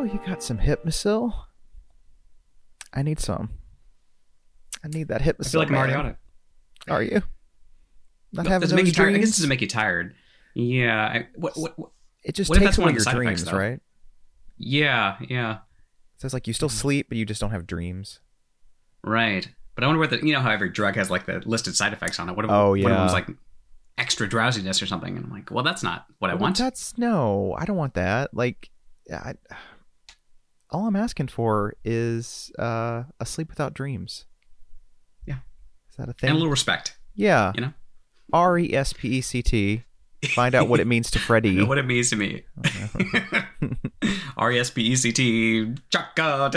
Oh, you got some Hypnocil? I need some. I need that Hypnocil. I feel like I'm already on it. Are you? Not No, having does it make those you? I guess dreams? it doesn't make you tired. Yeah. I, what, what, what- It just takes one away of your dreams, effects, right? Yeah, yeah. So it's like you still sleep, but you just don't have dreams. Right. But I wonder what the you know how every drug has like the listed side effects on it. What if Oh, one of yeah. them's like extra drowsiness or something? And I'm like, well, that's not what I Well, want. That's no, I don't want that. Like, I, all I'm asking for is uh, a sleep without dreams. Yeah. is that a thing? and a little respect, yeah, you know. R E S P E C T. Find out what it means to Freddy. know what it means to me. R e s p e c t. Chaka.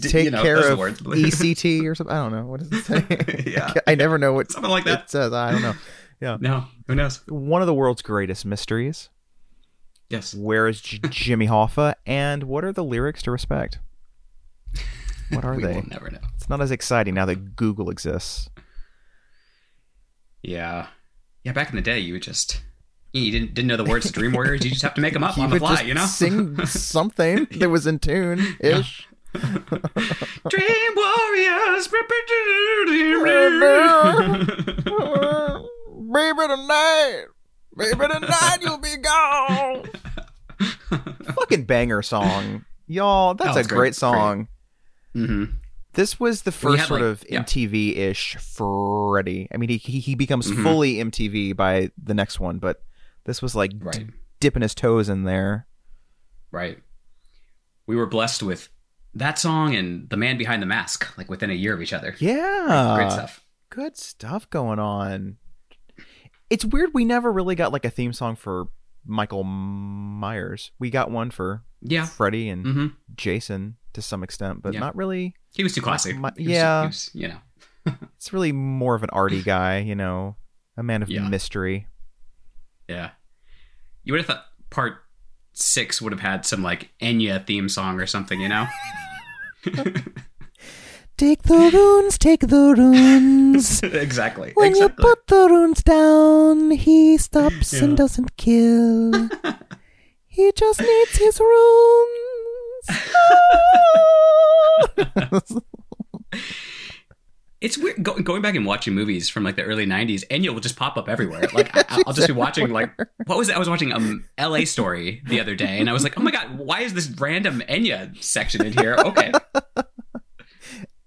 Take you know, care of. E C T or something. I don't know what does it say. Yeah. I never know what Something like that. it says. I don't know. Yeah, No, who knows? one of the world's greatest mysteries. Yes. Where is J- Jimmy Hoffa, and what are the lyrics to respect? What are they? we they? will never know. It's not as exciting now that Google exists. Yeah. Yeah, back in the day, you would just you didn't didn't know the words to Dream Warriors. You just have to make them up on the fly, just you know. sing something that was in tune ish. Dream Warriors. baby tonight, baby tonight you'll be gone. Fucking banger song, y'all. That's Oh, a it's great, great, song. hmm This was the first had, sort like- of yeah. MTV ish Freddy. I mean, he he, he becomes Mhm. fully MTV by the next one, but this was like Right. dipping his toes in there. Right. We were blessed with that song and The Man Behind the Mask, like within a year of each other. Yeah, Great stuff. good stuff going on. It's weird we never really got like a theme song for Michael Myers. We got one for Yeah. Freddy and hmm Jason to some extent, but Yeah. not really. He was too classic. My- was- yeah. was, you know. It's really more of an arty guy, you know, a man of Yeah. mystery. Yeah. You would have thought part six would have had some like Enya theme song or something, you know? Take the runes, take the runes. exactly. When you put the runes down, he stops Yeah. and doesn't kill. he just needs his runes. It's weird go, going back and watching movies from like the early '90s. Enya will just pop up everywhere. Like I, I'll just be watching like what was it? I was watching um L.A. Story the other day, and I was like, oh my god, why is this random Enya section in here? Okay,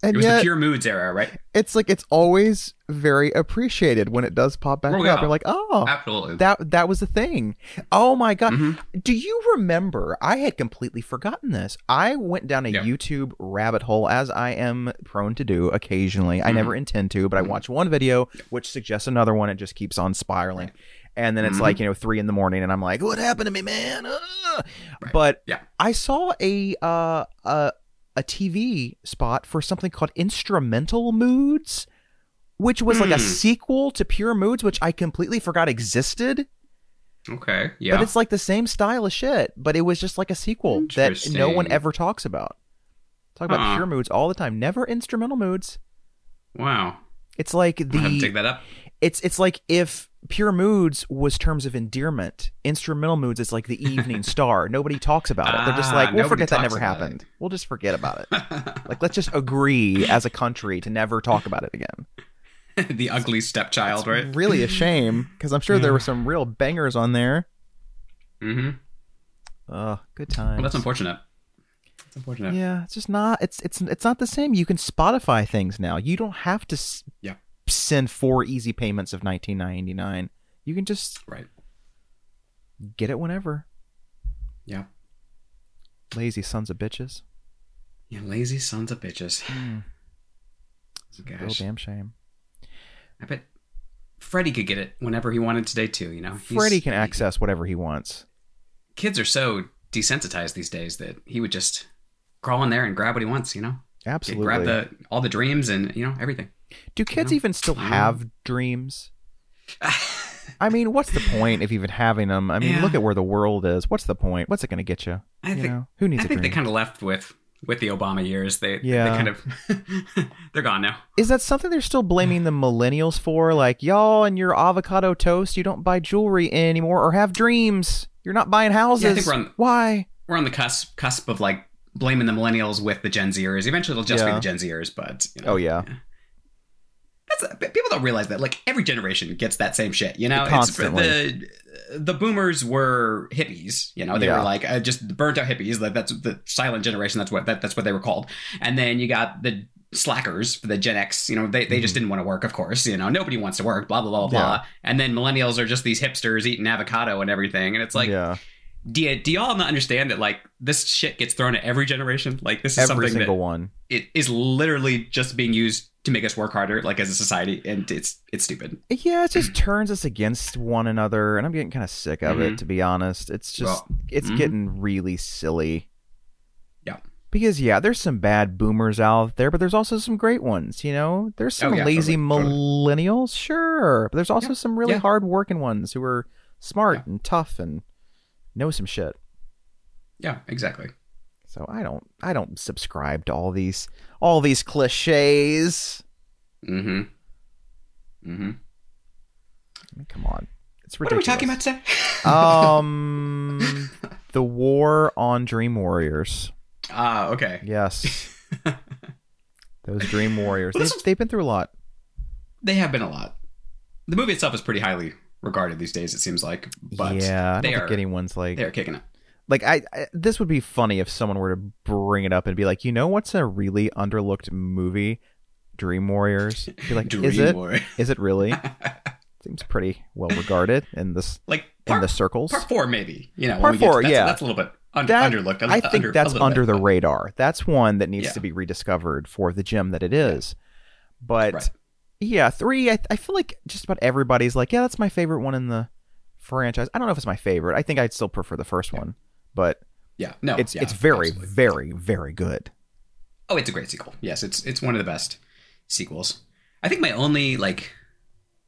it and was the yet, pure moods era, right? it's like it's always very appreciated when it does pop back Oh, up. yeah. You're like, oh, Absolutely. that that was the thing. Oh my god. Mhm. Do you remember? I had completely forgotten this. I went down a Yeah. YouTube rabbit hole as I am prone to do occasionally. I Mhm. never intend to, but I Mhm. watch one video which suggests another one. It just keeps on spiraling. And then it's Mhm. like, you know, three in the morning and I'm like, what happened to me, man? Ah. Right. But Yeah. I saw a uh a a TV spot for something called Instrumental Moods, which was like a Hmm. sequel to Pure Moods, which I completely forgot existed. Okay. Yeah. But it's like the same style of shit, but it was just like a sequel that no one ever talks about. Talk about Huh. pure moods all the time, never instrumental moods. wow. It's like I'll have to the take that up. It's it's like if pure moods was terms of endearment, instrumental moods is like the evening star. Nobody talks about it. They're just Ah, like, we'll forget that never happened. it. We'll just forget about it. like let's just agree as a country to never talk about it again. the ugly stepchild, right? Really a shame because I'm sure there were some real bangers on there. Mm-hmm. Oh, good time. Well, that's unfortunate. That's unfortunate. Yeah, it's just not. It's it's it's not the same. You can Spotify things now. You don't have to s- Yeah. Send four easy payments of nineteen ninety nine. You can just Right. get it whenever. Yeah. Lazy sons of bitches. Yeah. Lazy sons of bitches. Hmm. It's a real damn shame. I bet Freddie could get it whenever he wanted today too. You know, He's- Freddie can access whatever he wants. Kids are so desensitized these days that he would just crawl in there and grab what he wants. You know, Absolutely. grab the all the dreams and you know everything. Do kids even still have dreams? I mean, what's the point of even having them? I mean, Yeah. look at where the world is. What's the point? What's it going to get you? I you think know, who needs I think dream? they kind of left with with the Obama years. They Yeah. they kind of they're gone now. Is that something they're still blaming the millennials for? Like, y'all and your avocado toast, you don't buy jewelry anymore or have dreams. You're not buying houses. Yeah, I think we're on- Why? We're on the cusp cusp of like blaming the millennials with the Gen Zers. Eventually, it'll just Yeah. be the Gen Zers. But you know, Oh, yeah. That's people don't realize that like every generation gets that same shit. You know, Constantly. It's, the the boomers were hippies. You know, they Yeah. were like uh, just burnt out hippies. Like that's the silent generation. That's what that, that's what they were called. And then you got the slackers, for the Gen X. You know, they, they just didn't want to work. Of course, you know, nobody wants to work. Blah blah blah blah. Mm-hmm. Yeah. blah. And then millennials are just these hipsters eating avocado and everything. And it's like, yeah, do, you, do y'all not understand that like this shit gets thrown at every generation? Like this is every something single that one. it is literally just being used to make us work harder, like as a society, and it's it's stupid. Yeah, it just turns us against one another, and I'm getting kind of sick of Mhm. it, to be honest. It's just, Well, it's mhm. getting really silly. Yeah. Because yeah, there's some bad boomers out there, but there's also some great ones. You know, there's some Oh, yeah, lazy totally, totally. millennials, sure, but there's also Yeah, some really yeah. hard working ones who are smart and tough and know some shit. Yeah, exactly. So I don't, I don't subscribe to all these, all these cliches. Mm-hmm. Mm-hmm. I mean, come on, it's ridiculous. What are we talking about today? Um, the war on Dream Warriors. Ah, okay. Yes. Those Dream Warriors. Well, They, this was- they've been through a lot. They have been a lot. The movie itself is pretty highly regarded these days. It seems like, but yeah, I don't they think are anyone's like they are kicking it. like I, I. This would be funny if someone were to bring it up and be like, you know, what's a really underlooked movie? Dream Warriors. Be like, Dream is it? Is it really? Seems pretty well regarded in this like in the circles. part four, maybe. You know, when Part we get to- four, that's, yeah. that's a little bit under, That- underlooked. I think a that's under bit, the but- radar. That's one that needs Yeah. to be rediscovered for the gem that it is. But Right. Yeah, three. I, I feel like just about everybody's like, yeah, that's my favorite one in the franchise. I don't know if it's my favorite. I think I'd still prefer the first one, but Yeah, no, it's yeah, it's very absolutely. very very good. Oh, it's a great sequel. Yes, it's it's one of the best sequels. I think my only like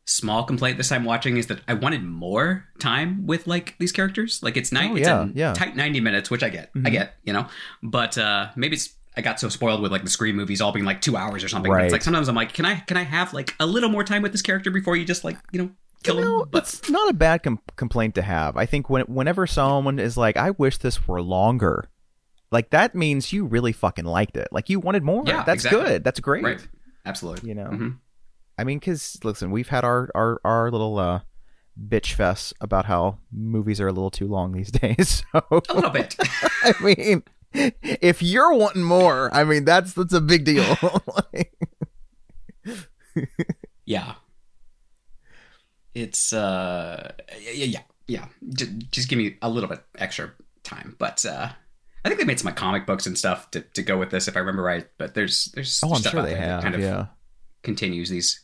small complaint this time watching is that I wanted more time with like these characters. Like it's nine, Oh, it's yeah, a yeah. tight ninety minutes, which I get, I Mhm. get, you know. But uh maybe it's I got so spoiled with like the Scream movies all being like two hours or something. Right. it's like sometimes I'm like, can I can I have like a little more time with this character before you just like you know kill You know, him? But it's not a bad com- complaint to have. I think when whenever someone is like, I wish this were longer. Like that means you really fucking liked it. Like you wanted more. Yeah, That's exactly. good. That's great. right, absolutely. You know. Mhm. I mean, because listen, we've had our our our little uh, bitch fest about how movies are a little too long these days. So a little bit. I mean, if you're wanting more, I mean that's that's a big deal. Yeah. It's uh yeah yeah yeah. J- just give me a little bit extra time, but uh I think they made some like, comic books and stuff to, to go with this if I remember right. But there's there's oh, stuff sure out they there that have. kind of yeah. continues these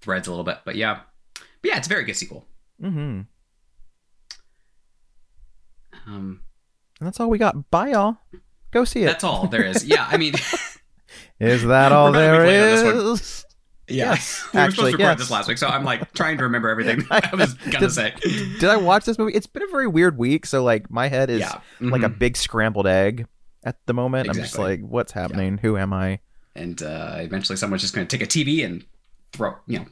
threads a little bit. But yeah, but yeah, it's a very good sequel. Mm-hmm. And that's all we got. Bye, y'all. Go see it. that's all there is. Yeah, I mean, Is that all We're about a there week late on this is? yeah, Yes, we were actually, supposed to record yes. this last week, so I'm like trying to remember everything I was gonna Did- say. Did I watch this movie? It's been a very weird week. So like my head is yeah, like a mhm. big scrambled egg at the moment. I'm just like, what's happening? Who am I? and uh, eventually someone's just going to take a TV and throw, you know,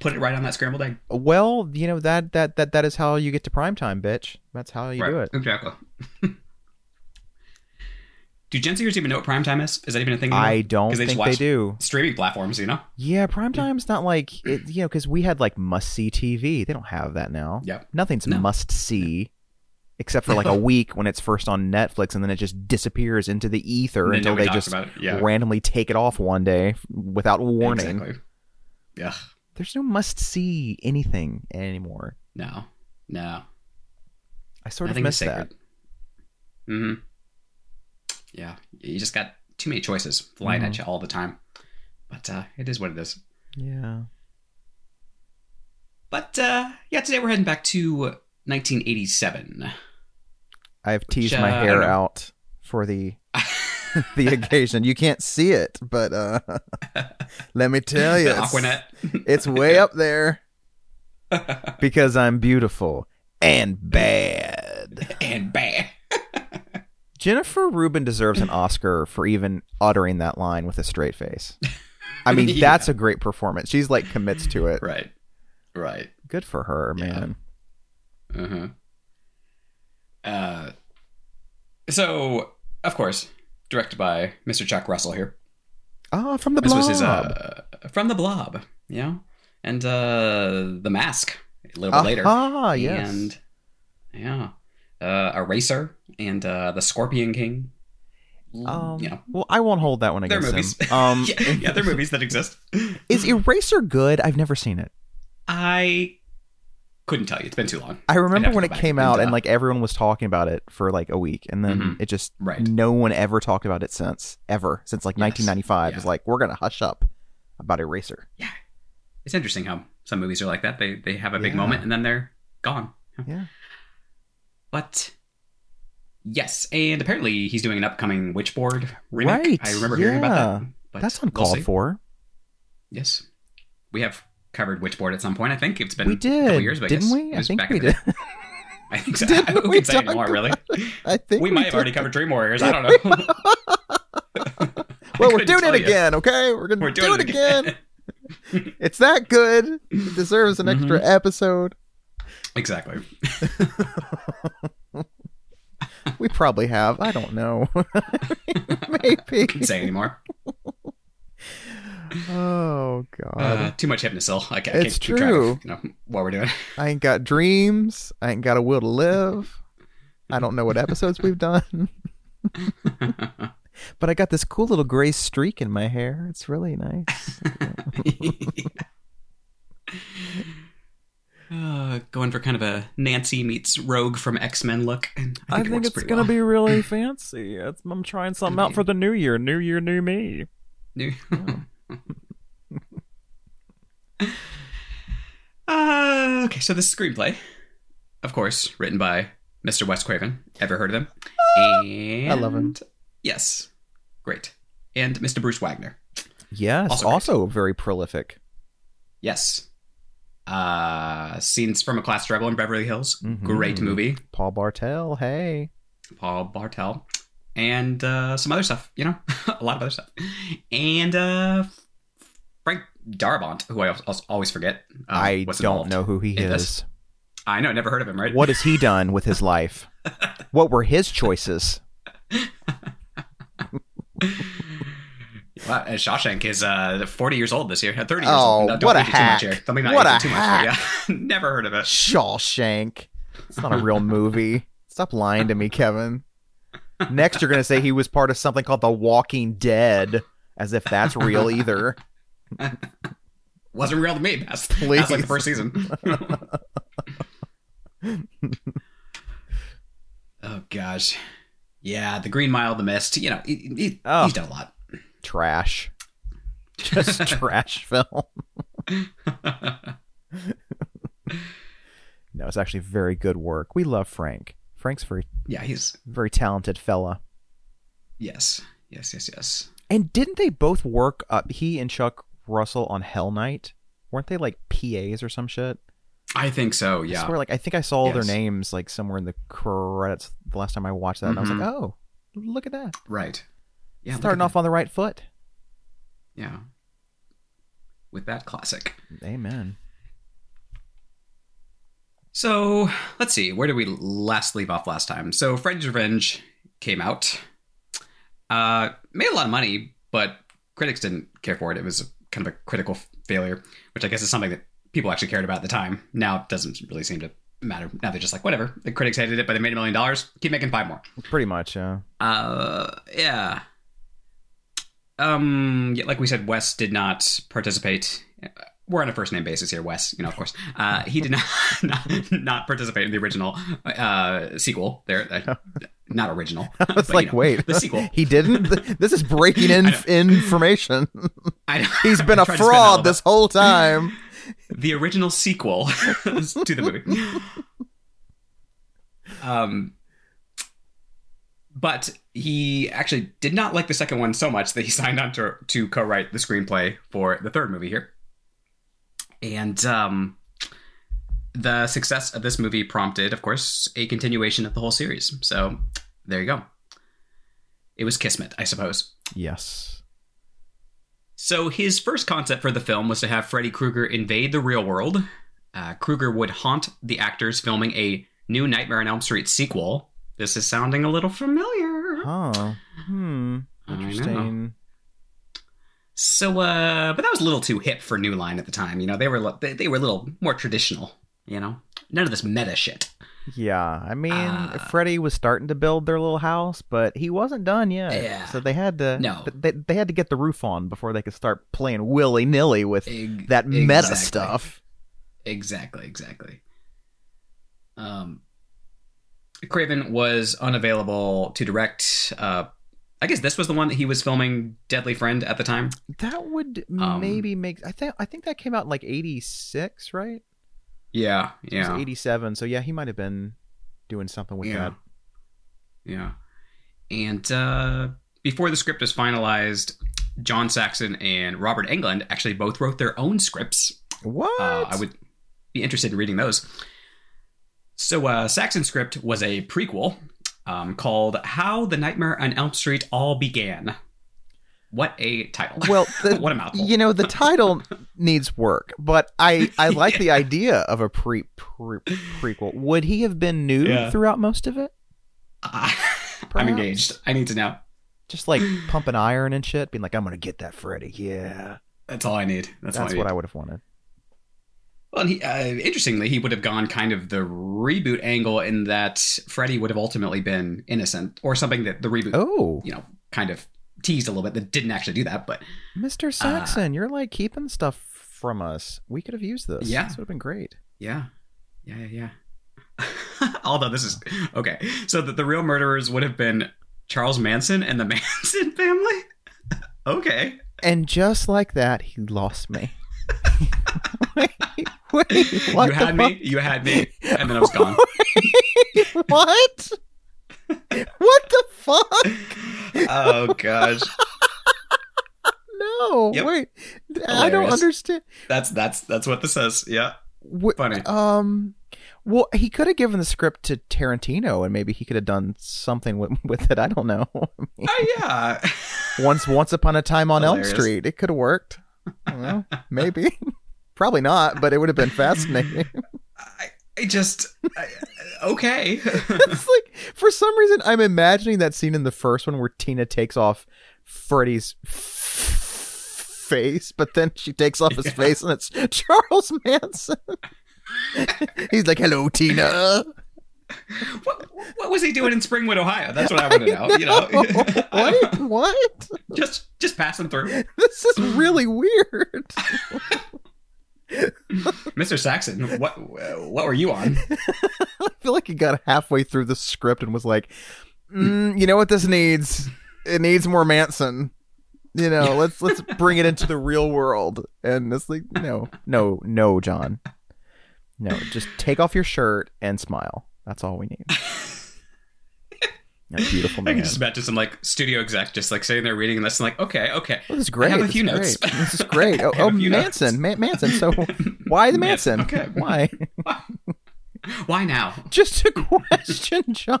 put it right on that scrambled egg. Well, you know that that that that is how you get to prime time, bitch. That's how you right. do it. Exactly. Do Gen Zers even know what prime time is? Is that even a thing? I don't they think they do. Streaming platforms, you know. Yeah, prime time's not like it, you know because we had like must see TV. They don't have that now. Yep. Nothing's No. must see, except for like a week when it's first on Netflix, and then it just disappears into the ether until they just. Yeah. randomly take it off one day without warning. Exactly. Yeah. There's no must see anything anymore. No. No. I sort Nothing of is miss that. Mm-hmm. Yeah. You just got too many choices flying at Mhm. you all the time. But uh, it is what it is. Yeah. But uh, yeah, today we're heading back to 1987. I've teased uh, my hair out for the the occasion. You can't see it, but uh, let me tell you, it's, it's way up there because I'm beautiful and bad. and bad. Jennifer Rubin deserves an Oscar for even uttering that line with a straight face. I mean, Yeah. that's a great performance. She's like commits to it. Right. Right. Good for her, Yeah. man. Uh-huh. Uh So, of course, directed by Mr. Chuck Russell here. Oh, from the This blob. was his uh from the Blob, you know, and uh the Mask a little bit later. Ah, yes. And yeah, uh, Eraser and uh, the Scorpion King. um, know, well, I won't hold that one they're against movies. him. Um, yeah, yeah, they're movies that exist. is Eraser good? I've never seen it. I couldn't tell you. It's been too long. I remember when it came out and uh, like everyone was talking about it for like a week, and then Mhm. it just Right. no one ever talked about it since ever since like Yes. 1995. Yeah. It's like we're gonna hush up about Eraser. Yeah, it's interesting how some movies are like that. They they have a big Yeah. moment and then they're gone. Yeah. But yes, and apparently he's doing an upcoming Witchboard remake. Right, I remember hearing about that. But That's we'll uncalled for. Yes, we have covered Witchboard at some point. I think it's been We did. a couple years, but didn't we? I think we did. I think so. Didn't Who we can say anymore? Really? I think We might have already covered Dream Warriors. I don't know. Well, we're doing it you. again, okay? We're gonna We're do it again. It's that good. It deserves an Mm-hmm. extra episode. exactly. We probably have. I don't know. Maybe. Can't say anymore. Oh god. Uh, too much hypnocil. I can't, It's keep true. of, you know what we're doing. I ain't got dreams. I ain't got a will to live. I don't know what episodes we've done. but I got this cool little gray streak in my hair. It's really nice. Uh, going for kind of a Nancy meets Rogue from X Men look. and I think, it going to well. be really fancy. It's, I'm trying something out for the new year. New year, new me. New- uh, okay, so this screenplay, of course, written by Mr. Wes Craven. Ever heard of him? And I love him. Yes, great. And Mr. Bruce Wagner. Yes, Also also, very prolific. Yes. Uh, scenes from a class struggle in Beverly Hills. Mhm. Great movie. Paul Bartel, hey. Paul Bartel, and uh, some other stuff. You know, a lot of other stuff. And uh, Frank Darabont, who I always forget. uh, I was don't know who he is. this. I know, never heard of him. Right? What has he done with his life? What were his choices? Wow, uh, Shawshank is uh, 40 years old this year. Uh, 30 years Oh, old. No, don't what a it too much hack. here. Don't What a too much. but Yeah, never heard of it. Shawshank. It's not a real movie. Stop lying to me, Kevin. Next, you're going to say he was part of something called The Walking Dead, as if that's real either. Wasn't real to me. That's, Please. that's like the first season. oh gosh, yeah, the Green Mile, the Mist. You know, he, he- Oh. he's done a lot. Trash. Just trash film. No, it's actually very good work. We love Frank. Frank's very, yeah, he's very talented fella. yes, yes, yes, yes. And didn't they both work up? He and Chuck Russell on Hell Night, weren't they like PAs or some shit? I think so. I Yeah, swear, like I think I saw their names like somewhere in the credits the last time I watched that, and I was like, Mhm. oh, look at that, right. Yeah, starting off on the right foot. Yeah, with that classic. Amen. So let's see, where did we last leave off last time? So Freddy's Revenge came out, uh, made a lot of money, but critics didn't care for it. It was kind of a critical failure, which I guess is something that people actually cared about at the time. Now it doesn't really seem to matter. Now they're just like, whatever. The critics hated it, but they made a million dollars. Keep making five more. Pretty much, yeah. Uh, yeah. Um, yeah, like we said, Wes did not participate. We're on a first name basis here, Wes. You know, of course. Uh, he did not not, not participate in the original uh, sequel. There, uh, not original. I was but, like, you know, wait, the sequel. he didn't. This is breaking in I know. information. He's been a tried to spin all fraud this whole time. The original sequel to the movie. Um, but he actually did not like the second one so much that he signed on to, to co-write the screenplay for the third movie here. And um, the success of this movie prompted, of course, a continuation of the whole series. So there you go. It was Kismet, I suppose. Yes. So his first concept for the film was to have Freddy Krueger invade the real world. Uh, Krueger would haunt the actors filming a new Nightmare on Elm Street sequel. This is sounding a little familiar. Huh. Hmm. Interesting. So, uh, but that was a little too hip for New Line at the time. You know, they were they, they were a little more traditional. You know, none of this meta shit. Yeah, I mean, Uh, Freddy was starting to build their little house, but he wasn't done yet. Yeah. So they had to No. they, they had to get the roof on before they could start playing willy nilly with that meta exactly. stuff. Exactly, exactly. Um, Craven was unavailable to direct. Uh, I guess this was the one that he was filming Deadly Friend at the time. That would Um, maybe make. I think I think that came out in like '86, right? Yeah, was yeah, '87. So yeah, he might have been doing something with yeah, that. yeah. And uh, before the script was finalized, John Saxon and Robert Englund actually both wrote their own scripts. What? Uh, I would be interested in reading those. So, uh, Saxon's script was a prequel um, called "How the Nightmare on Elm Street All Began." What a title! Well, the, what a mouthful! you know the title needs work, but I I like the idea of a pre, pre prequel. Would he have been nude Yeah. throughout most of it? I'm engaged. I need to know. Just like pumping iron and shit, being like, "I'm gonna get that Freddy." Yeah, That's all I need. That's, that's, all I need. what I would have wanted. Well, and he, uh, interestingly, he would have gone kind of the reboot angle in that Freddy would have ultimately been innocent, or something that the reboot, Oh, you know, kind of teased a little bit. That didn't actually do that, but Mr. Saxon, you're like keeping stuff from us. We could have used this. Yeah. this would have been great. Yeah. Yeah, yeah, yeah. Although this is okay. So that the real murderers would have been Charles Manson and the Manson family? okay. And just like that, he lost me. Wait, wait, what you had me, you had me, and then I was gone. fuck? what? what the fuck? oh gosh. No, Yep. wait. I don't understand. That's that's that's what this says. Yeah. Wh- Funny. Um, well, he could have given the script to Tarantino, and maybe he could have done something with, with it. I don't know. Oh yeah. once, once upon a time on Elm Street, it could have worked. I don't know. Maybe, probably not, but it would have been fascinating. I, I just I, okay. it's like for some reason I'm imagining that scene in the first one where Tina takes off Freddy's face, but then she takes off his Yeah. face and it's Charles Manson. He's like, "Hello, Tina." what, what was he doing in Springwood, Ohio? That's what I want to know. You know, what? What? just just passing through. This is really weird. Mr. Saxon, what what were you on? I feel like he got halfway through the script and was like, mm, "You know what this needs? It needs more Manson." You know, let's let's bring it into the real world. And it's like, no, no, no, John. No, just take off your shirt and smile. That's all we need. That beautiful I man. can just imagine some like studio exec just like sitting there reading this and like, okay, okay. Oh, this is great. I have a This few notes. great. This is great. Oh, oh Manson, Ma- Manson. So why the Manson, okay. Why? Why now? Just a question, John.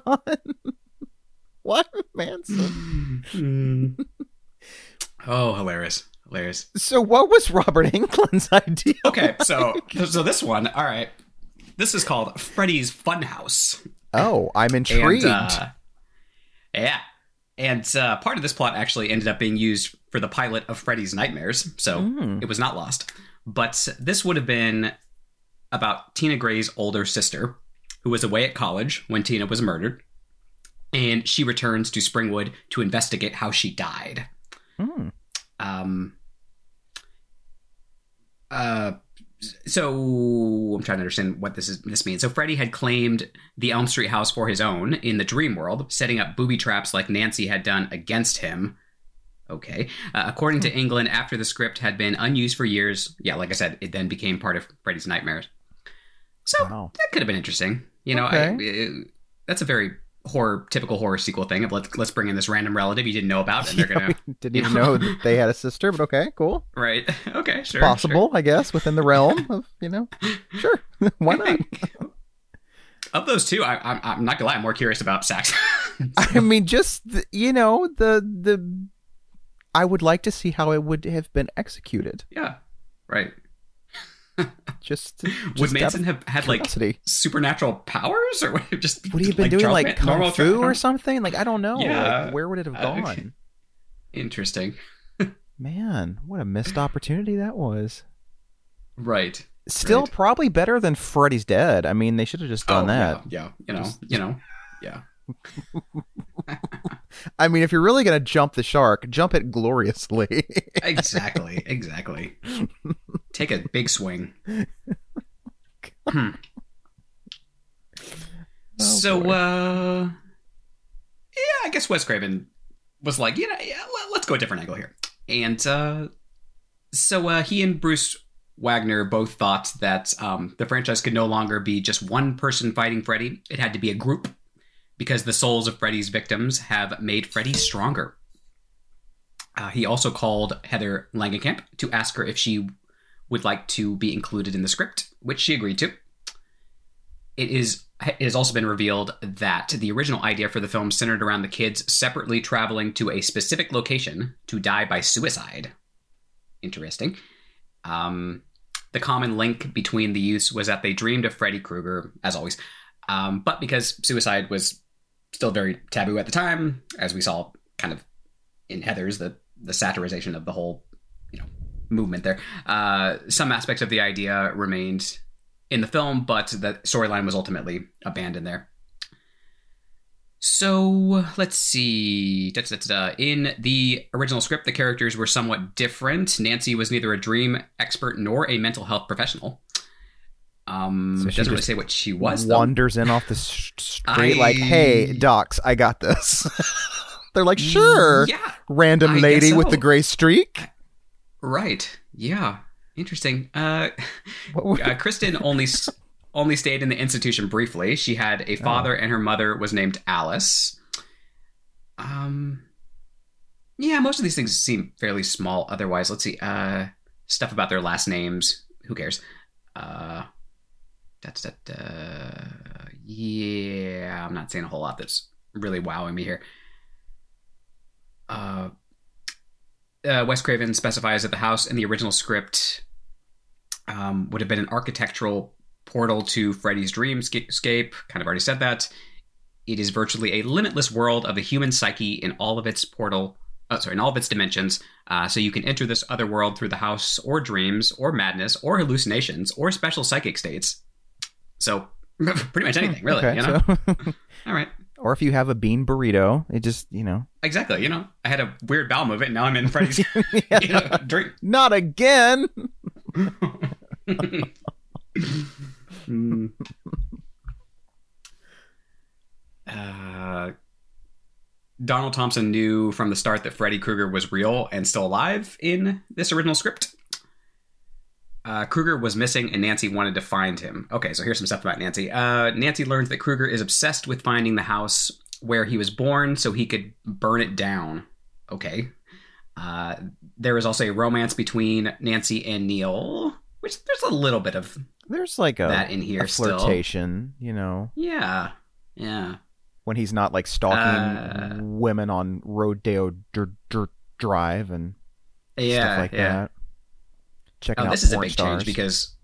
Why Manson? oh, hilarious. Hilarious. So what was Robert Englund's idea? Okay, so so this one, all right. This is called Freddy's Funhouse. Oh, I'm intrigued. And, uh, yeah. And uh, part of this plot actually ended up being used for the pilot of Freddy's Nightmares, so Mm. it was not lost. But this would have been about Tina Gray's older sister, who was away at college when Tina was murdered, and she returns to Springwood to investigate how she died. Hmm. Um, uh, so I'm trying to understand what this is. This means. So Freddy had claimed the Elm Street house for his own in the dream world, setting up booby traps like Nancy had done against him. Okay. Uh, according to Englund, after the script had been unused for years, yeah, like I said, it then became part of Freddy's nightmares. So Wow. that could have been interesting. You know, I, it- that's a very horror typical horror sequel thing of let's let's bring in this random relative you didn't know about and they're gonna Didn't even know that they had a sister, but okay, cool. right okay sure Possible, I guess, within the realm of you know. Sure, why not? of those two I, I'm, I'm not gonna lie I'm more curious about Sax I mean, just you know the the. I would like to see how it would have been executed. yeah right Just, would just out Manson have had like supernatural powers or would have just would he have been like, doing Charles like Man- kung fu or something? Like I don't know. Yeah. Like, where would it have Uh, gone? interesting Man, what a missed opportunity that was. right Still, Right. probably better than Freddy's Dead. I mean, they should have just done Oh, that. yeah, yeah you know you know yeah I mean, if you're really gonna jump the shark, jump it gloriously. exactly exactly take a big swing Hmm. Oh, so boy. uh yeah i guess wes craven was like you know yeah, let- let's go a different angle here and uh so uh he and bruce wagner both thought that um the franchise could no longer be just one person fighting freddy it had to be a group because the souls of freddy's victims have made freddy stronger uh, he also called heather langenkamp to ask her if she would like to be included in the script which she agreed to it is it has also been revealed that the original idea for the film centered around the kids separately traveling to a specific location to die by suicide. Interesting. Um, the common link between the youths was that they dreamed of Freddy Krueger, as always. Um, but because suicide was still very taboo at the time, as we saw kind of in Heather's, the the satirization of the whole you know movement there, uh, some aspects of the idea remained in the film, but the storyline was ultimately abandoned there. So let's see. Da, da, da. In the original script, the characters were somewhat different. Nancy was neither a dream expert nor a mental health professional. Um, So she doesn't really say what she was. Though. wanders in off the street I- like, "Hey, docs, I got this." They're like, "Sure." Yeah. Random I lady guess with the gray streak. Right. Yeah. Interesting. Uh, uh, Kristen only s- only stayed in the institution briefly. She had a father, and her mother was named Alice. Um, yeah, most of these things seem fairly small. Otherwise, let's see. Uh, stuff about their last names. Who cares? Uh, that's that. Uh, yeah, I'm not saying a whole lot that's really wowing me here. Uh, uh, Wes Craven specifies that the house in the original script um, would have been an architectural portal to Freddy's dreamscape. Kind of already said that. It is virtually a limitless world of the human psyche in all of its portal. Oh, sorry, in all of its dimensions. Uh, so you can enter this other world through the house, or dreams, or madness, or hallucinations, or special psychic states. So pretty much anything, really. Okay, you know. so- All right. or if you have a bean burrito, it just you know, Exactly. You know, I had a weird bowel movement. Now I'm in Freddy's you know, drink. not again. Mm. Uh, Donald Thompson knew from the start that Freddy Krueger was real and still alive in this original script. Uh, Krueger was missing, and Nancy wanted to find him. Okay, so here's some stuff about Nancy. Uh, Nancy learns that Krueger is obsessed with finding the house where he was born so he could burn it down. Okay. Uh, there is also a romance between Nancy and Neil, which there's a little bit of There's like a, that in here a still. flirtation, you know, Yeah, yeah. when he's not like stalking Uh, women on Rodeo Dr- Dr- Drive and Yeah, stuff like yeah. that. Checking Oh, out this is a big stars. change because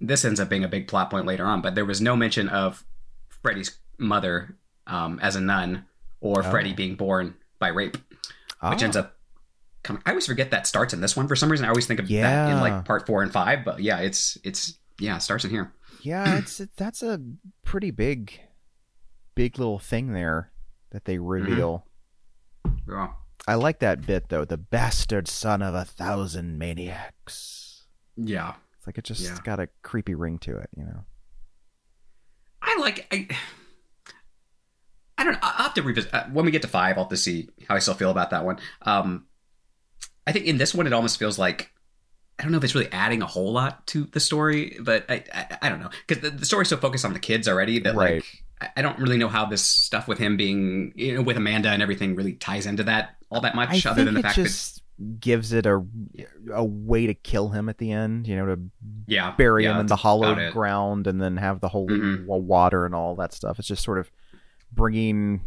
this ends up being a big plot point later on. But there was no mention of Freddy's mother um, as a nun or Oh. Freddy being born by rape, which Ah, ends up coming. I always forget that starts in this one for some reason. I always think of that in like part four and five, but yeah, it's it's yeah, it starts in here. yeah, it's that's a pretty big, big little thing there that they reveal. Yeah. I like that bit though. The bastard son of a thousand maniacs. Yeah. It's like it just Yeah. got a creepy ring to it, you know. I like I. I don't. I'll have to revisit uh, when we get to five. I'll have to see how I still feel about that one. Um, I think in this one, it almost feels like I don't know if it's really adding a whole lot to the story, but I I, I don't know because the, the story's so focused on the kids already that Right. like I- don't really know how this stuff with him being you know, with Amanda and everything really ties into that all that much, I other than the it fact just gives it a a way to kill him at the end. You know, to yeah, bury yeah, him in the hollow ground and then have the holy Mhm. water and all that stuff. It's just sort of bringing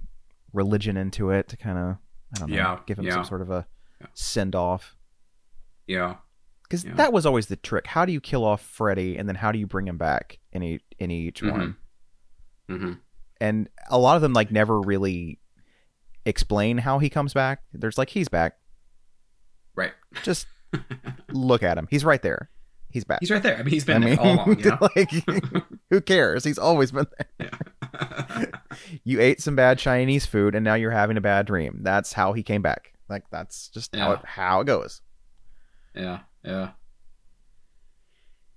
religion into it to kind of I don't know, Yeah, give him yeah. some sort of a send off. Yeah, Because that was always the trick. How do you kill off Freddy, and then how do you bring him back in each, in each Mhm. one? Hmm And a lot of them like never really explain how he comes back. There's like he's back. right. Just look at him. He's right there. He's back. He's right there. I mean, he's I been mean, there all along. You know? like, who cares? He's always been there. yeah. You ate some bad Chinese food, and now you're having a bad dream. That's how he came back. Like that's just how it, how it goes. Yeah, yeah.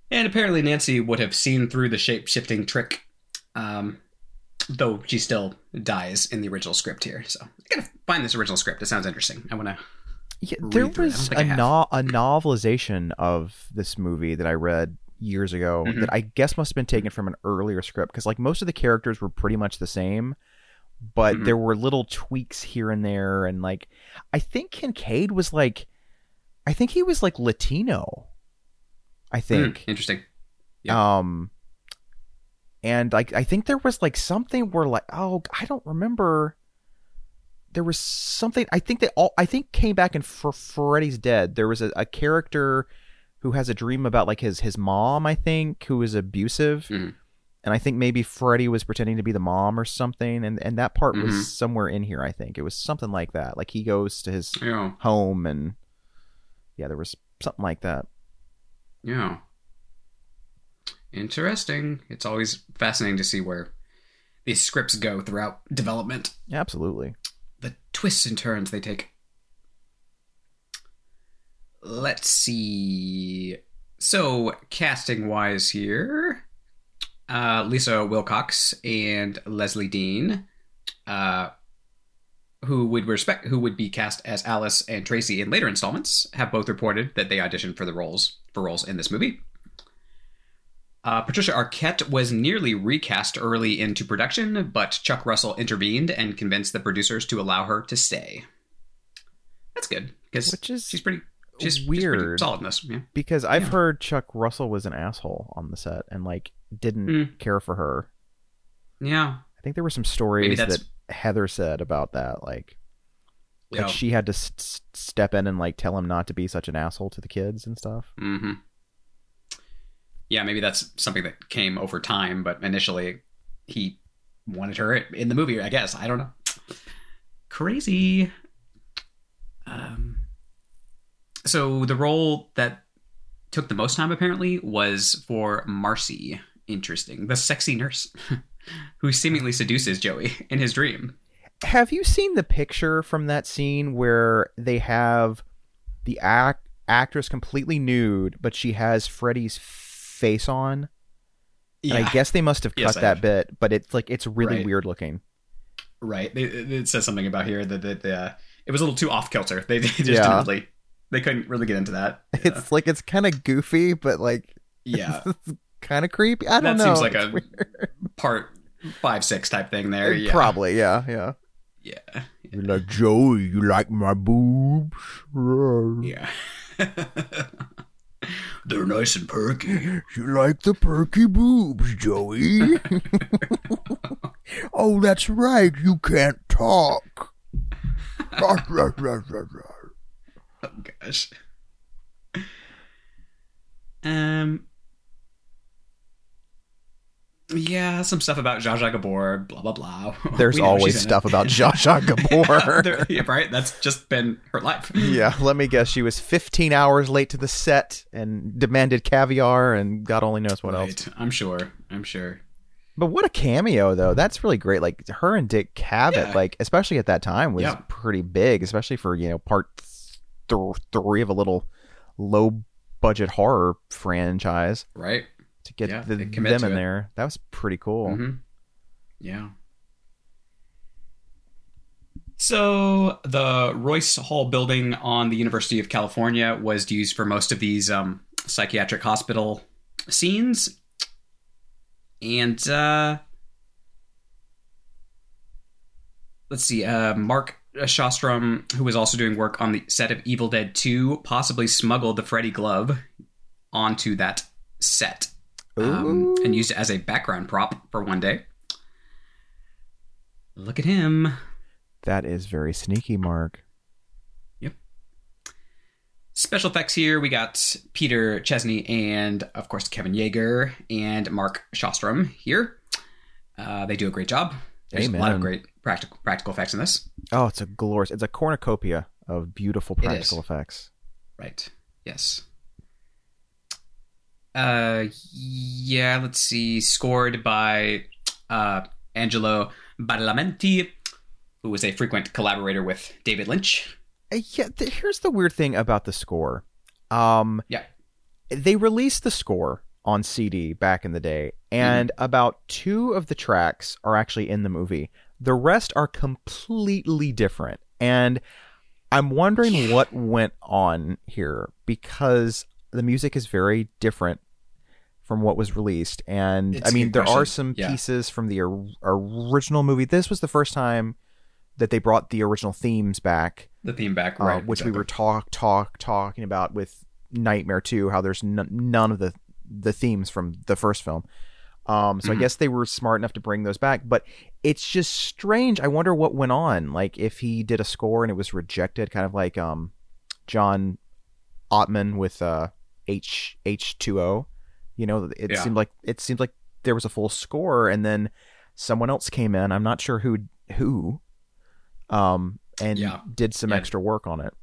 And apparently Nancy would have seen through the shape shifting trick, um, though she still dies in the original script here. So I gotta find this original script. It sounds interesting. I wanna. Yeah, there was a no- a novelization of this movie that I read years ago Mhm. that I guess must have been taken from an earlier script because like most of the characters were pretty much the same, but Mhm. there were little tweaks here and there, and like I think Kincaid was like, I think he was like Latino. I Hmm, think. interesting. Yeah. Um, and like I think there was like something where like oh I don't remember. There was something I think they all I think came back in for Freddy's Dead. There was a, a character who has a dream about like his his mom I think who is abusive, Mhm. and I think maybe Freddy was pretending to be the mom or something, and and that part Mhm. was somewhere in here. I think it was something like that. Like he goes to his Yeah. home and yeah, there was something like that. Yeah. Interesting. It's always fascinating to see where these scripts go throughout development. Absolutely. the twists and turns they take. Let's see. So, casting wise here, uh, Lisa Wilcox and Lezlie Deane, uh, who would respect who would be cast as Alice and Tracy in later installments, have both reported that they auditioned for the roles for roles in this movie. Uh, Patricia Arquette was nearly recast early into production, but Chuck Russell intervened and convinced the producers to allow her to stay. That's good because Which is she's pretty she's she's pretty weird. solid in this. Yeah. because I've Yeah. heard Chuck Russell was an asshole on the set and like didn't Mm. care for her. Yeah. I think there were some stories that Heather said about that, like like Yeah. she had to s- step in and like tell him not to be such an asshole to the kids and stuff. hmm Yeah, maybe that's something that came over time, but initially he wanted her in the movie. I guess I don't know. Crazy. Um. So the role that took the most time apparently was for Marcy. Interesting, the sexy nurse who seemingly seduces Joey in his dream. Have you seen the picture from that scene where they have the act actress completely nude, but she has Freddy's face on? And I guess they must have cut Yes, that bit, but it's like it's really Right. weird looking. Right. It, it it says something about here that, that uh, it was a little too off kilter. They, they just Yeah. didn't really, they couldn't really get into that. Yeah. It's like it's kind of goofy, but like yeah. kind of creepy. I don't That know. That seems like It's a weird. part five six type thing there. Yeah. Probably, yeah, yeah. Yeah. You're like Joey, you like my boobs? Yeah. They're nice and perky. You like the perky boobs, Joey? oh, that's right. You can't talk. Oh gosh. Um. Yeah, some stuff about Zsa Zsa Gabor, blah blah blah. There's always stuff about Zsa Zsa Gabor. Yeah, right. That's just been her life. yeah, let me guess. She was 15 hours late to the set and demanded caviar, and God only knows what else. I'm sure. I'm sure. But what a cameo, though. That's really great. Like her and Dick Cavett, Yeah. like especially at that time, was Yeah. pretty big, especially for you know part th- three of a little low budget horror franchise Right. To get Yeah, the, them to in it. there. That was pretty cool. Mhm. Yeah. So the Royce Hall building on the University of California was used for most of these um, psychiatric hospital scenes, and uh, let's see, uh, Mark Shostrom, who was also doing work on the set of Evil Dead 2, possibly smuggled the Freddy glove onto that set um, and used it as a background prop for one day. Look at him. That is very sneaky, Mark. Yep. Special effects here we got Peter Chesney and, of course, Kevin Yagher and Mark Shostrom here. Uh, they do a great job. There's a lot of great practical practical effects in this. Oh, it's a glorious. It's a cornucopia of beautiful practical effects. Right. Yes. Uh, yeah. Let's see. Scored by uh, Angelo Badalamenti, who was a frequent collaborator with David Lynch. Uh, Yeah, th- here's the weird thing about the score. Um, Yeah. they released the score on CD back in the day, and about two of the tracks are actually in the movie. The rest are completely different, and I'm wondering what went on here because the music is very different from what was released. And It's I mean, there are some Yeah. pieces from the or- original movie. This was the first time that they brought the original themes back The theme back, uh, right? which we were talk talk talking about with Nightmare 2, how there's n- none of the the themes from the first film. Um, so I Mhm. guess they were smart enough to bring those back, but it's just strange. I wonder what went on. Like if he did a score and it was rejected, kind of like um, John Ottman with uh, H H two O. You know, it Yeah. seemed like it seemed like there was a full score, and then someone else came in. I'm not sure who who, um, and Yeah. did some Yeah. extra work on it.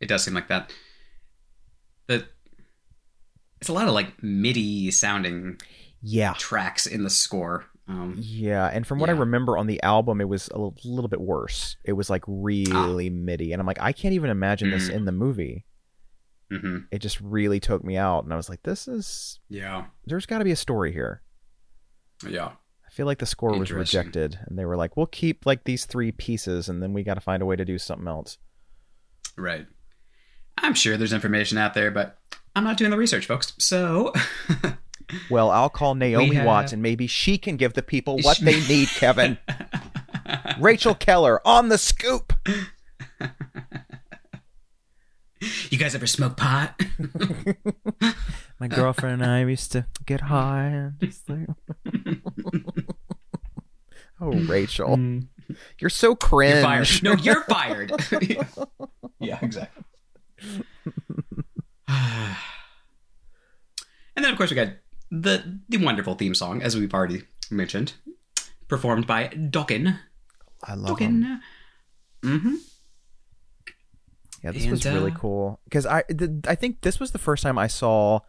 It does seem like that. The it's a lot of like MIDI sounding Yeah. tracks in the score. Um, Yeah, and from what I remember on the album, it was a little, little bit worse. It was like really MIDI, and I'm like, I can't even imagine this Mm. in the movie. Hmm It just really took me out, and I was like, this is Yeah, there's got to be a story here. yeah. I feel like the score was rejected, and they were like, we'll keep like these three pieces, and then we got to find a way to do something else. Right. I'm sure there's information out there, but I'm not doing the research, folks. So, Well, I'll call Naomi have- Watts, and maybe she can give the people what they need. Kevin, Rachel Keller on the scoop. you guys ever smoke pot? My girlfriend and I used to get high and just like. oh, Rachel, you're so cringe. You're fired. No, you're fired. yeah, exactly. and then, of course, we got the the wonderful theme song, as we've already mentioned, performed by Dokken. I love. Dokken. Mm-hmm. Yeah, this was And, really uh, cool because I th- I think this was the first time I saw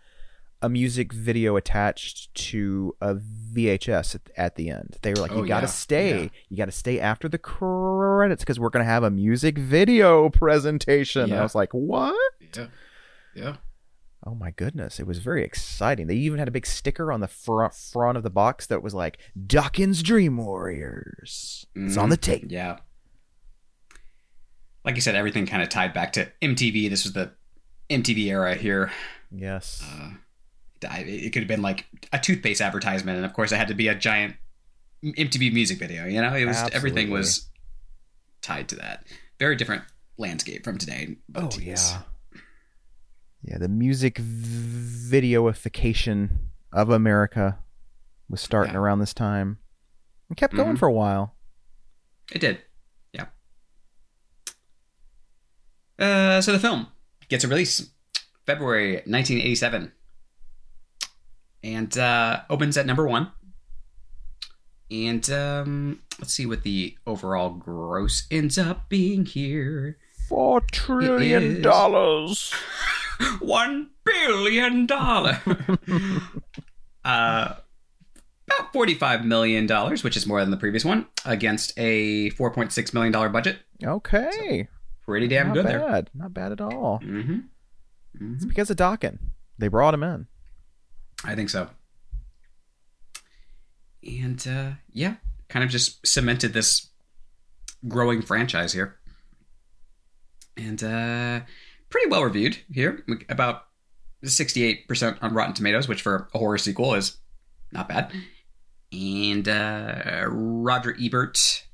a music video attached to a VHS at, at the end. They were like, Oh, "You got to yeah, stay. yeah. You got to stay after the credits because we're gonna have a music video presentation." And I was like, "What?" Yeah. Yeah. Oh my goodness, it was very exciting. They even had a big sticker on the front front of the box that was like Dokken's Dream Warriors. It's on the tape. Yeah. Like you said, everything kind of tied back to MTV. This was the MTV era here. Yes. Uh, it could have been like a toothpaste advertisement, and of course, it had to be a giant MTV music video. You know, it was everything was tied to that. Very different landscape from today. Oh geez. yeah. Yeah, the music videoification of America was starting Yeah. around this time. It kept going Mhm. for a while. It did. Yeah. Uh, so the film gets a release February 1987 and uh, opens at number one. And um, let's see what the overall gross ends up being here. Four trillion dollars. One billion dollar. uh, about forty-five million dollars, which is more than the previous one, against a four point six million dollar budget. Okay. Pretty damn Not good there. Not bad at all. Mm-hmm. It's because of Dawkins. They brought him in. I think so. And uh, yeah, kind of just cemented this growing franchise here. And uh, pretty well reviewed here. About 68% on Rotten Tomatoes, which for a horror sequel is not bad. And uh, Roger Ebert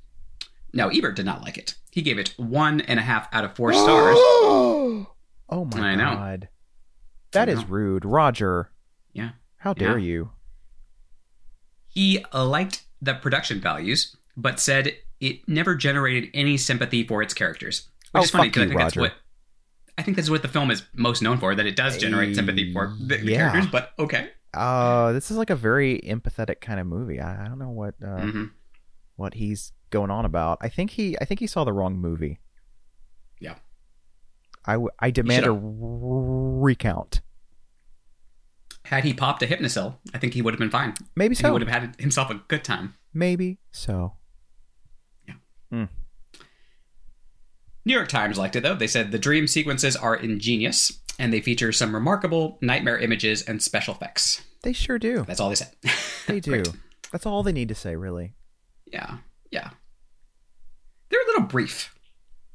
No, Ebert did not like it. He gave it one and a half out of four stars. oh my I know. god. That I is know. rude. Roger, Yeah. how dare Yeah. you? He uh, liked the production values, but said it never generated any sympathy for its characters. Which Oh, is funny fuck because I you, think that's Roger. what I think that's what the film is most known for, that it does generate sympathy for the, the Yeah. characters, but okay. Uh, this is like a very empathetic kind of movie. I, I don't know what uh, hmm what he's going on about. I think he I think he saw the wrong movie. Yeah. I, w- I demand a recount. Had he popped a Hypnocil, I think he would have been fine. Maybe And he would have had himself a good time. Maybe so. Yeah. Hmm. New York Times liked it though. They said the dream sequences are ingenious and they feature some remarkable nightmare images and special effects. They sure do. That's all they said. They do. That's all they need to say, really. Yeah, yeah. They're a little brief.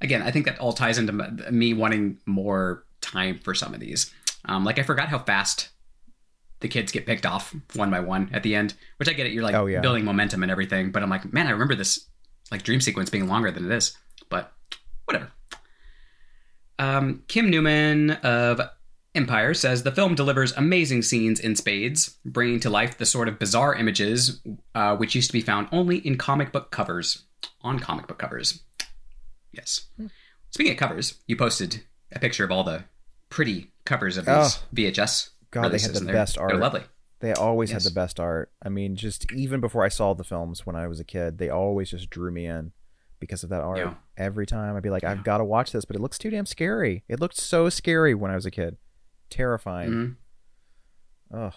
Again, I think that all ties into me wanting more time for some of these. Um, like I forgot how fast the kids get picked off one by one at the end, which I get it. You're like Oh, yeah. building momentum and everything, but I'm like, man, I remember this like dream sequence being longer than it is. But whatever. Um, Kim Newman of Empire says the film delivers amazing scenes in spades, bringing to life the sort of bizarre images uh, which used to be found only in comic book covers. On comic book covers. Yes. Speaking of covers, you posted a picture of all the pretty covers of these Oh. VHS. God, they had the they're- best They're art. lovely. They always Yes. had the best art. I mean, just even before I saw the films when I was a kid, they always just drew me in because of that art. Yeah. Every time I'd be like, I've Yeah. got to watch this, but it looks too damn scary. It looked so scary when I was a kid. Terrifying. Mhm. Ugh.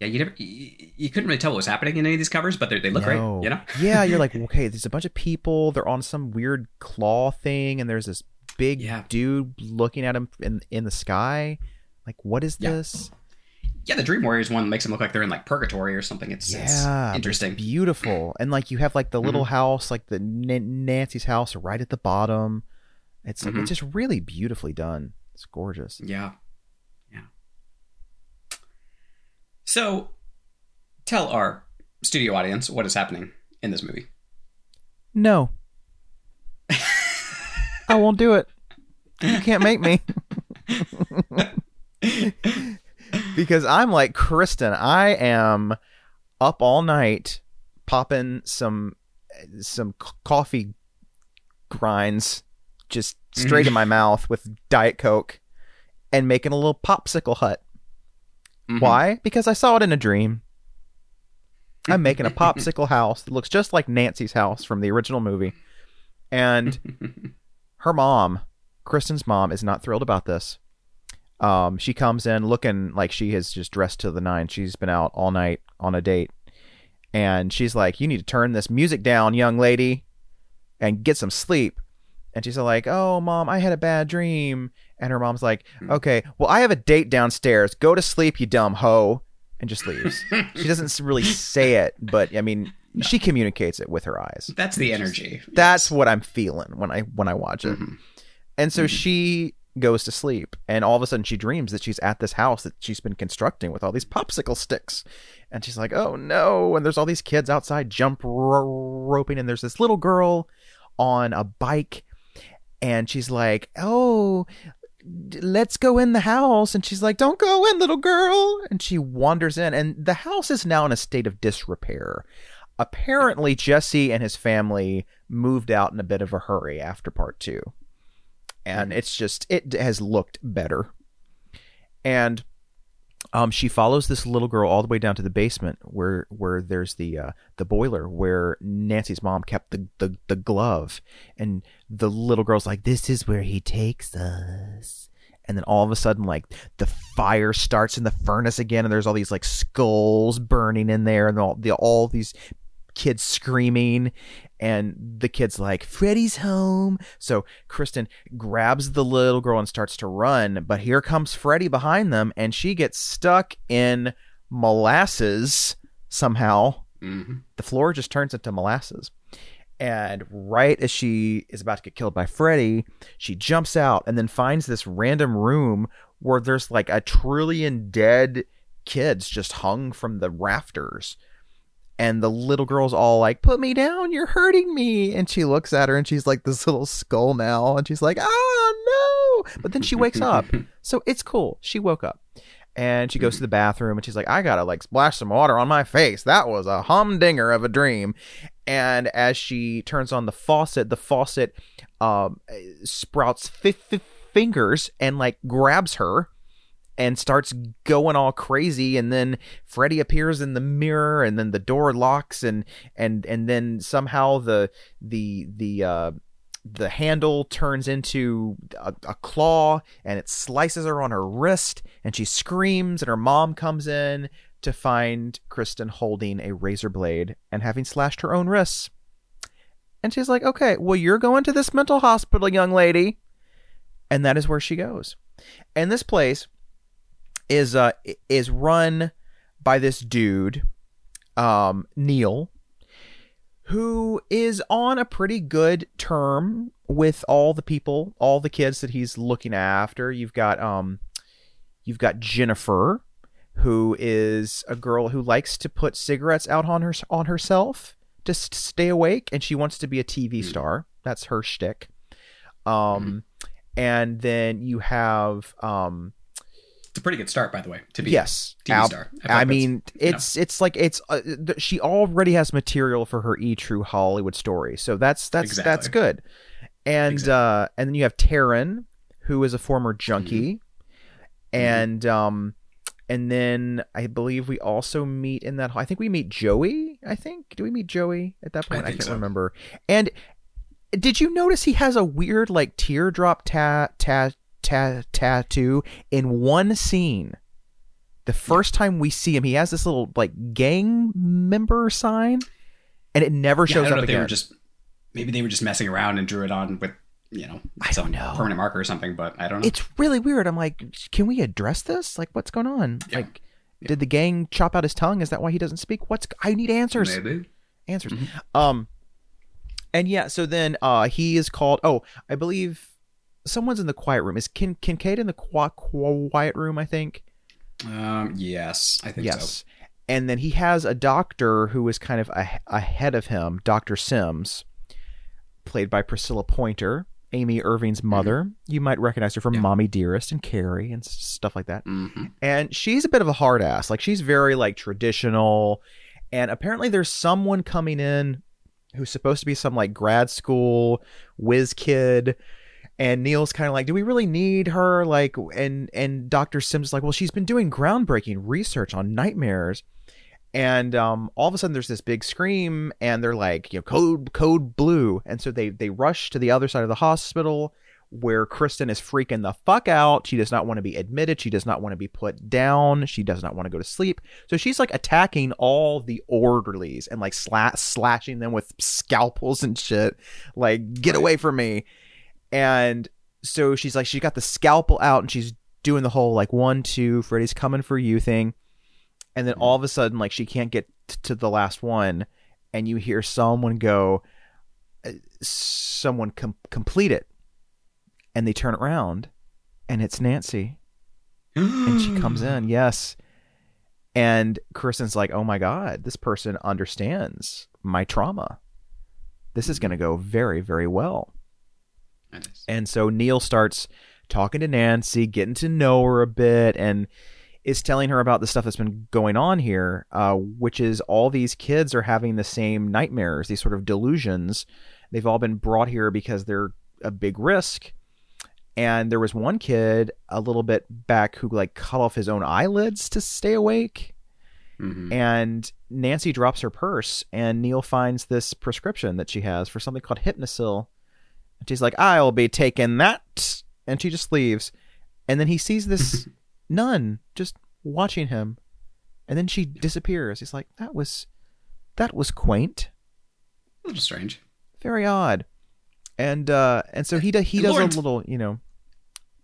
Yeah, you never, you, you couldn't really tell what was happening in any of these covers, but they they look No. great. You know, yeah, you're like, okay, there's a bunch of people. They're on some weird claw thing, and there's this big Yeah. dude looking at him in in the sky. Like, what is Yeah. this? yeah. The Dream Warriors one makes them look like they're in like purgatory or something. It's, it's Yeah, it's interesting. beautiful, and like you have like the little Mm-hmm. house, like the N- Nancy's house, right at the bottom. It's like Mhm. it's just really beautifully done. It's gorgeous. Yeah. Yeah. So, tell our studio audience what is happening in this movie. No, I won't do it. You can't make me. because I'm like Kristen. I am up all night popping some some coffee grinds just straight in my mouth with diet coke and making a little popsicle hut. Mhm. Why? Because I saw it in a dream. I'm making a popsicle house that looks just like Nancy's house from the original movie. And her mom, Kristen's mom, is not thrilled about this. Um, she comes in looking like she has just dressed to the nine. She's been out all night on a date. And she's like, You need to turn this music down, young lady, and get some sleep. And she's like, Oh, mom, I had a bad dream. And her mom's like, Okay, well, I have a date downstairs. Go to sleep, you dumb hoe. And just leaves. she doesn't really say it, but I mean, she communicates it with her eyes. That's the energy. That's what I'm feeling when I when I watch it. Mhm. And so she goes to sleep, and all of a sudden she dreams that she's at this house that she's been constructing with all these popsicle sticks. And she's like, "Oh no!" And there's all these kids outside jump ro- roping, and there's this little girl on a bike, and she's like, "Oh." Let's go in the house. And she's like, Don't go in, little girl. And she wanders in, and the house is now in a state of disrepair. Apparently, Jesse and his family moved out in a bit of a hurry after part two and mm-hmm. it's just it has looked better and um she follows this little girl all the way down to the basement where where there's the uh the boiler where Nancy's mom kept the the, the glove. And the little girl's like this is where he takes us. And then all of a sudden like the fire starts in the furnace again and there's all these like skulls burning in there and all the all these kids screaming and the kid's like freddy's home. So kristen grabs the little girl and starts to run but here comes freddy behind them and she gets stuck in molasses somehow. Mhm. the floor just turns into molasses. And right as she is about to get killed by freddy she jumps out and then finds this random room where there's like a trillion dead kids just hung from the rafters and the little girl's all like, "Put me down, you're hurting me." And she looks at her and she's like this little skull now, and she's like, "Ah, no!" But then she wakes up, so it's cool. She woke up, and she goes to the bathroom and she's like, "I gotta like splash some water on my face. That was a humdinger of a dream." And as she turns on the faucet, the faucet um, sprouts fi- fi- fingers and like grabs her and starts going all crazy and then Freddy appears in the mirror and then the door locks and and and then somehow the the the uh the handle turns into a, a claw and it slices her on her wrist and she screams and her mom comes in to find Kristen holding a razor blade and having slashed her own wrists. And she's like, "Okay, well you're going to this mental hospital, young lady." And that is where she goes. And this place is uh is run by this dude um Neil who is on a pretty good term with all the people, all the kids that he's looking after. You've got um you've got Jennifer who is a girl who likes to put cigarettes out on her on herself to s- stay awake and she wants to be a TV star. That's her shtick. Um and then you have um It's a pretty good start, by the way, to be yes TV Al- star. I, that's- mean it's it's like it's uh, th- she already has material for her e true hollywood story so that's that's that's good and Exactly. uh and then you have Taryn who is a former junkie Mm-hmm. and um and then I believe we also meet in that. I think we meet Joey. I think do we meet Joey at that point? I, think can't so. remember. And did you notice he has a weird like teardrop ta ta ta tattoo in one scene? The first time we see him, he has this little like gang member sign, and it never Yeah, shows know up if they again. were just maybe they were just messing around and drew it on with you know I some don't know. permanent marker or something, but I don't know. it's really weird. I'm like, can we address this? Like, what's going on? Yeah. Like, did the gang chop out his tongue? Is that why he doesn't speak? What's I need answers. Maybe. answers. Mm-hmm. Um, and yeah, so then uh, he is called. Oh, I believe someone's in the quiet room. Is Kin- Kincaid in the qui- quiet room? I think. Um, yes, I think yes. so. And then he has a doctor who is kind of a- ahead of him, Doctor Sims, played by Priscilla Pointer, Amy Irving's mother. You might recognize her from Mm-hmm. Yeah. Mommy Dearest and Carrie and stuff like that hmm and she's a bit of a hard ass. Like she's very like traditional, and apparently there's someone coming in who's supposed to be some like grad school whiz kid. And Neil's kind of like, do we really need her? Like, and and Doctor Sims is like, well, she's been doing groundbreaking research on nightmares, and um, all of a sudden there's this big scream, and they're like, you know, code code blue, and so they they rush to the other side of the hospital, where Kristen is freaking the fuck out. She does not want to be admitted. She does not want to be put down. She does not want to go to sleep. So she's like attacking all the orderlies and like sla- slashing them with scalpels and shit. Like, get away from me. And so she's like, she's got the scalpel out and she's doing the whole like one, two, Freddy's coming for you thing. And then all of a sudden, like, she can't get t- to the last one. And you hear someone go, uh, someone com- complete it. And they turn around and it's Nancy. And she comes in yes. And Kristen's like oh my god this person understands my trauma. This is going to go very very well Nice. and so Neil starts talking to Nancy getting to know her a bit and is telling her about the stuff that's been going on here uh, which is all these kids are having the same nightmares these sort of delusions they've all been brought here because they're a big risk and there was one kid a little bit back who like cut off his own eyelids to stay awake Mhm. and Nancy drops her purse and Neil finds this prescription that she has for something called Hypnocil and she's like I'll be taking that and she just leaves and then he sees this nun just watching him and then she disappears he's like that was that was quaint A little strange. very odd and uh and so he do, he does Laurence- a little you know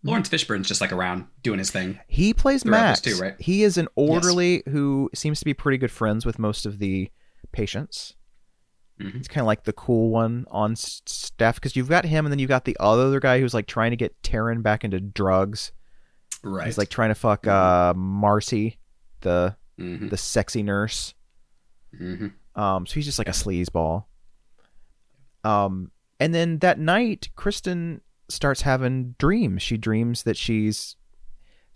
Laurence Fishburne's just like around doing his thing. He plays Max. too, right? He is an orderly who seems to be pretty good friends with most of the patients. Mhm. He's kind of like the cool one on staff because you've got him, and then you've got the other guy who's like trying to get Taryn back into drugs. Right. He's like trying to fuck uh, Marcy, the hmm the sexy nurse. hmm Um, so he's just like a sleazeball. Um, and then that night, Kristen starts having dreams. She dreams that she's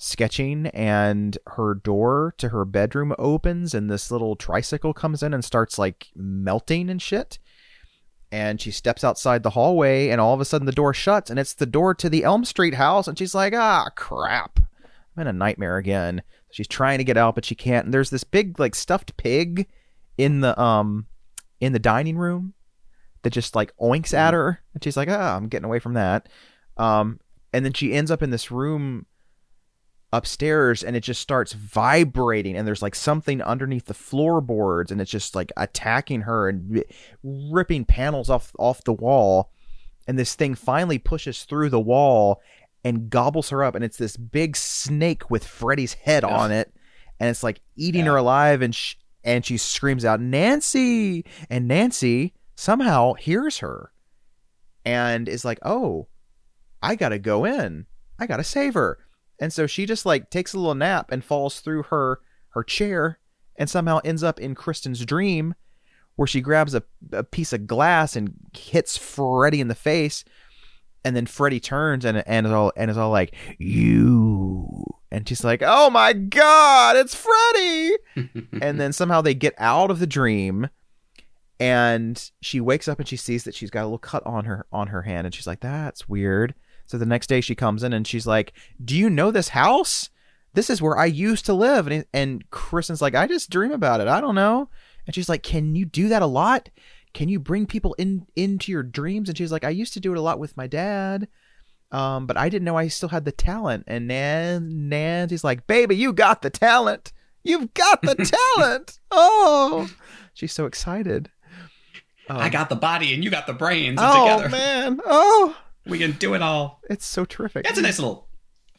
sketching and her door to her bedroom opens and this little tricycle comes in and starts like melting and shit. And she steps outside the hallway and all of a sudden the door shuts and it's the door to the Elm Street house and she's like ah crap. I'm in a nightmare again. She's trying to get out but she can't. And there's this big like stuffed pig in the um in the dining room that just like oinks at her. And she's like ah I'm getting away from that. Um and then she ends up in this room upstairs and it just starts vibrating and there's like something underneath the floorboards and it's just like attacking her and ripping panels off off the wall and this thing finally pushes through the wall and gobbles her up and it's this big snake with Freddy's head Ugh. on it and it's like eating Yeah. her alive and sh- and she screams out Nancy and Nancy somehow hears her and is like oh I got to go in I got to save her and so she just like takes a little nap and falls through her her chair and somehow ends up in Kristen's dream where she grabs a, a piece of glass and hits Freddy in the face. And then Freddy turns and and is all and is all like you. And she's like oh my god it's Freddy. And then somehow they get out of the dream and she wakes up and she sees that she's got a little cut on her on her hand and she's like that's weird so the next day she comes in and she's like do you know this house? This is where i used to live. And, and kristen's like i just dream about it. I don't know. And she's like can you do that a lot? Can you bring people in into your dreams? And she's like i used to do it a lot with my dad um, but i didn't know i still had the talent. And nan nancy's like baby you got the talent. You've got the talent. Oh. She's so excited. I got the body and you got the brains. oh together. man. Oh we can do it all. it's so terrific That's a nice little,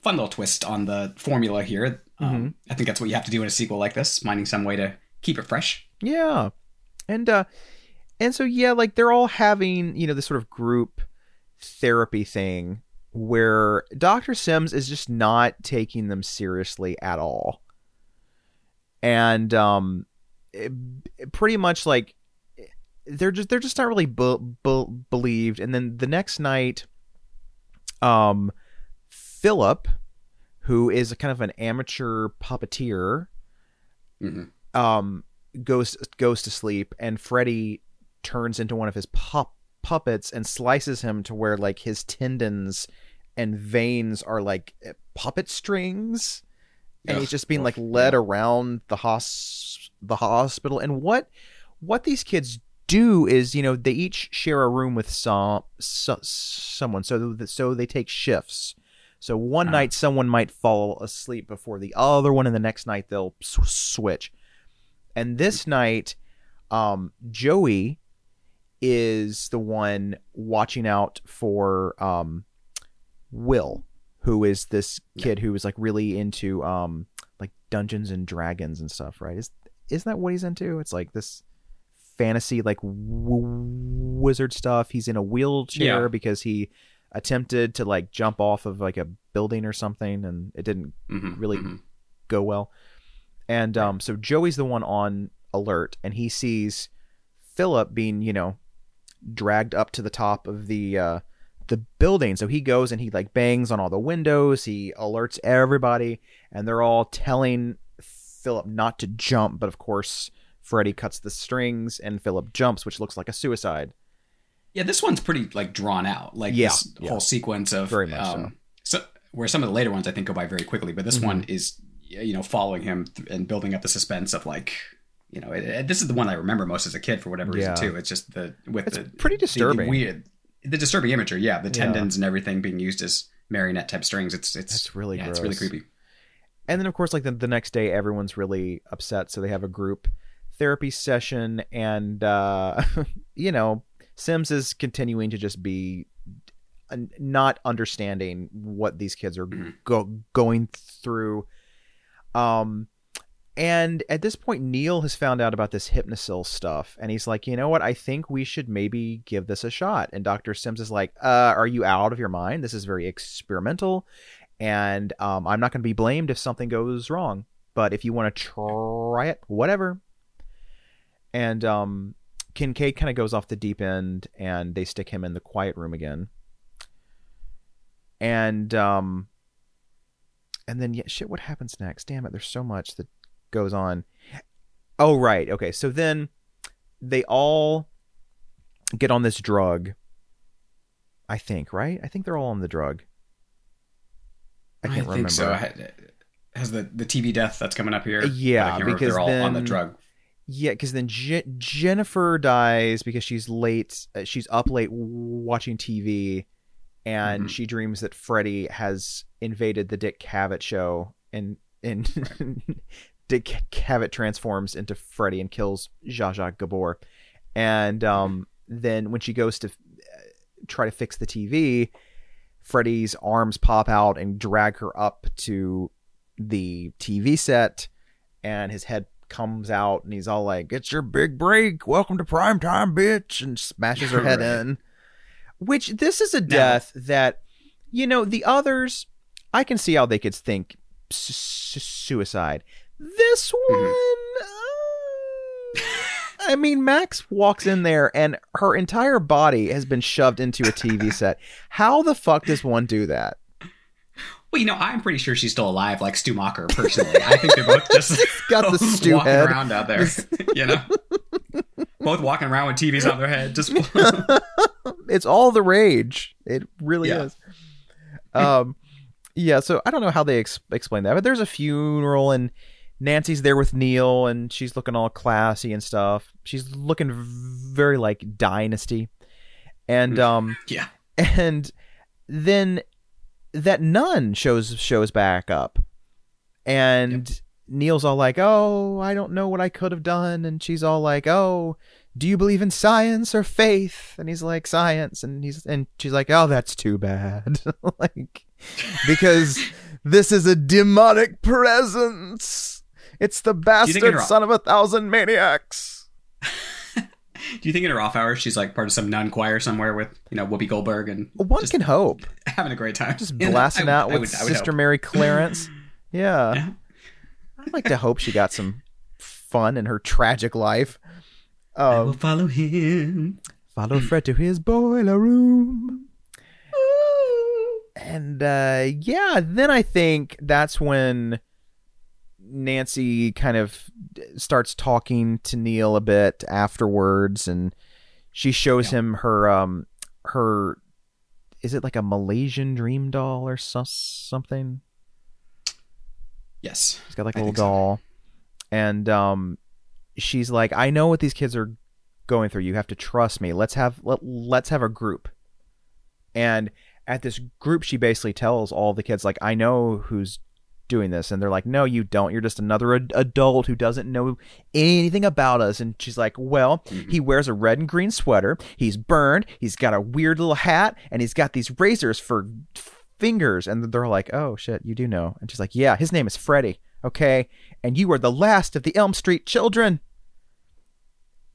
fun little twist on the formula here. Mm-hmm. Um, I think that's what you have to do in a sequel like this, finding some way to keep it fresh. Yeah. And uh and so yeah, like they're all having, you know, this sort of group therapy thing where Dr. Sims is just not taking them seriously at all. And um it- it pretty much like they're just they're just not really bu- bu- believed and then the next night um Philip who is a kind of an amateur puppeteer hmm um goes goes to sleep and Freddy turns into one of his pup puppets and slices him to where like his tendons and veins are like puppet strings. And Ugh, he's just being like led around the hos the hospital. And what what these kids do is you know they each share a room with some so, someone. So th- so they take shifts. So one Ah. night someone might fall asleep before the other one and the next night they'll switch. And this night um joey is the one watching out for um will who is this kid who is like really into um like dungeons and dragons and stuff right? Is isn't that what he's into? It's like this fantasy like w- wizard stuff he's in a wheelchair Yeah. because he attempted to like jump off of like a building or something and it didn't hmm Really go well. And um, so Joey's the one on alert, and he sees Philip being, you know, dragged up to the top of the uh, the building. So he goes and he like bangs on all the windows. He alerts everybody, and they're all telling Philip not to jump. But of course, Freddy cuts the strings, and Philip jumps, which looks like a suicide. Yeah, this one's pretty like drawn out. Like Yeah, this yeah. whole sequence of Very much um, so. Where some of the later ones I think go by very quickly, but this Mm-hmm. one is you know following him and building up the suspense of like you know it, it- this is the one I remember most as a kid for whatever reason Yeah. too. It's just the with It's the pretty the- the disturbing. weird the disturbing imagery. Yeah, the tendons and everything being used as marionette type strings. It's it's That's really yeah, it's really creepy. and then of course like the, the next day everyone's really upset so they have a group therapy session and uh you know sims is continuing to just be uh, not understanding what these kids are Mhm. go- going through um and at this point neil has found out about this hypnocil stuff and he's like you know what i think we should maybe give this a shot and dr sims is like uh are you out of your mind this is very experimental and um, I'm not going to be blamed if something goes wrong. But if you want to try it, whatever. And um, Kincaid kind of goes off the deep end, and they stick him in the quiet room again. And um, and then yeah, shit. What happens next? Damn it! There's so much that goes on. Oh right, okay. So then they all get on this drug. I think right. I think they're all on the drug. I can't remember. think so. Has the the TV death that's coming up here? Yeah, I remember because they're all on the drug. Yeah, because then Je- Jennifer dies because she's late. Uh, she's up late w- watching TV, and Mhm. she dreams that Freddy has invaded the Dick Cavett show, and and Dick Cavett transforms into Freddy and kills Zsa Zsa Gabor. And um, then when she goes to uh, try to fix the TV, Freddy's arms pop out and drag her up to the TV set, and his head comes out, and he's all like, "It's your big break. Welcome to prime time, bitch!" and smashes her head Right. in. Which this is a death that, you know, the others, I can see how they could think su- su- suicide. This Mhm. one. uh, I mean, Max walks in there and her entire body has been shoved into a TV set. How the fuck does one do that? Well, you know, I'm pretty sure she's still alive, like Stu Macher, personally. I think they're both just got the stew walking head. around out there. you know, both walking around with TVs on their head. Just It's all the rage. It really Yeah. is. Um, yeah. So I don't know how they ex- explain that, but there's a funeral and Nancy's there with Neil, and she's looking all classy and stuff. She's looking very like Dynasty, and um, yeah. and then that nun shows shows back up. And neil's all like oh i don't know what i could have done. And she's all like oh do you believe in science or faith? And he's like science. And he's and she's like oh that's too bad. Like because this is a demonic presence. It's the bastard son of a thousand maniacs Do you think in her off hours she's like part of some nun choir somewhere with you know Whoopi Goldberg and one can hope having a great time, just blasting I- out I with would- I would Sister hope. Mary Clarence. yeah. Yeah. I'd like to hope she got some fun in her tragic life. I will Um, follow him. follow Fred to his boiler room. And uh, yeah, then I think that's when Nancy kind of starts talking to Neil a bit afterwards, and she shows Yeah. him her um her is it like a Malaysian dream doll or so- something? Yes. She's got like a I little think so. doll. And um she's like, I know what these kids are going through. You have to trust me. Let's have let, let's have a group. And at this group she basically tells all the kids like, I know who's doing this and they're like, "No, you don't. You're just another ad- adult who doesn't know anything about us." And she's like, "Well, Mhm. he wears a red and green sweater. He's burned. He's got a weird little hat and he's got these razors for fingers and they're like, "Oh shit, you do know." And she's like, "Yeah, his name is Freddy." Okay? And you are the last of the Elm Street children.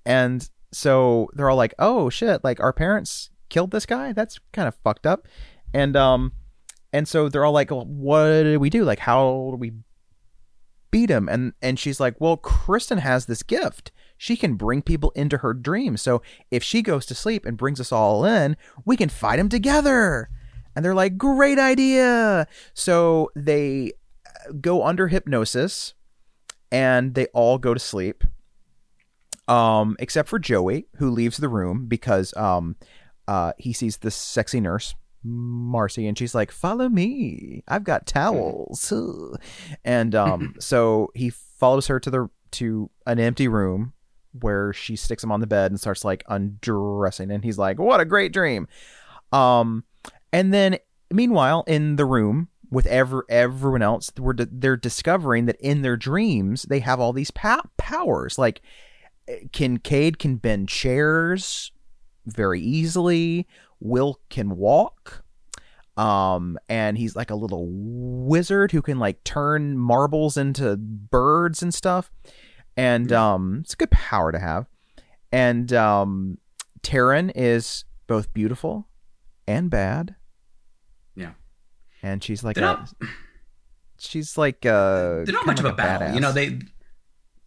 And so they're all like, "Oh shit, like our parents killed this guy? That's kind of fucked up." And um and so they're all like, well, "What do we do? Like how do we beat him?" And and she's like, "Well, Kristen has this gift. She can bring people into her dreams. So if she goes to sleep and brings us all in, we can fight him together." And they're like, "Great idea." So they uh, go under hypnosis and they all go to sleep. Um, except for Joey, who leaves the room because um, uh, he sees this sexy nurse, Marcy, and she's like, "Follow me. I've got towels." And um, so he follows her to the to an empty room where she sticks him on the bed and starts like undressing, and he's like, "What a great dream." Um, and then meanwhile, in the room with ever everyone else, we're they're discovering that in their dreams they have all these pa- powers, like. Kincaid can bend chairs very easily. Will can walk. Um, and he's like a little wizard who can like turn marbles into birds and stuff. And um, it's a good power to have. And um, Taryn is both beautiful and bad. Yeah. And she's like a, she's like uh They're not much of like a battle. badass. You know, they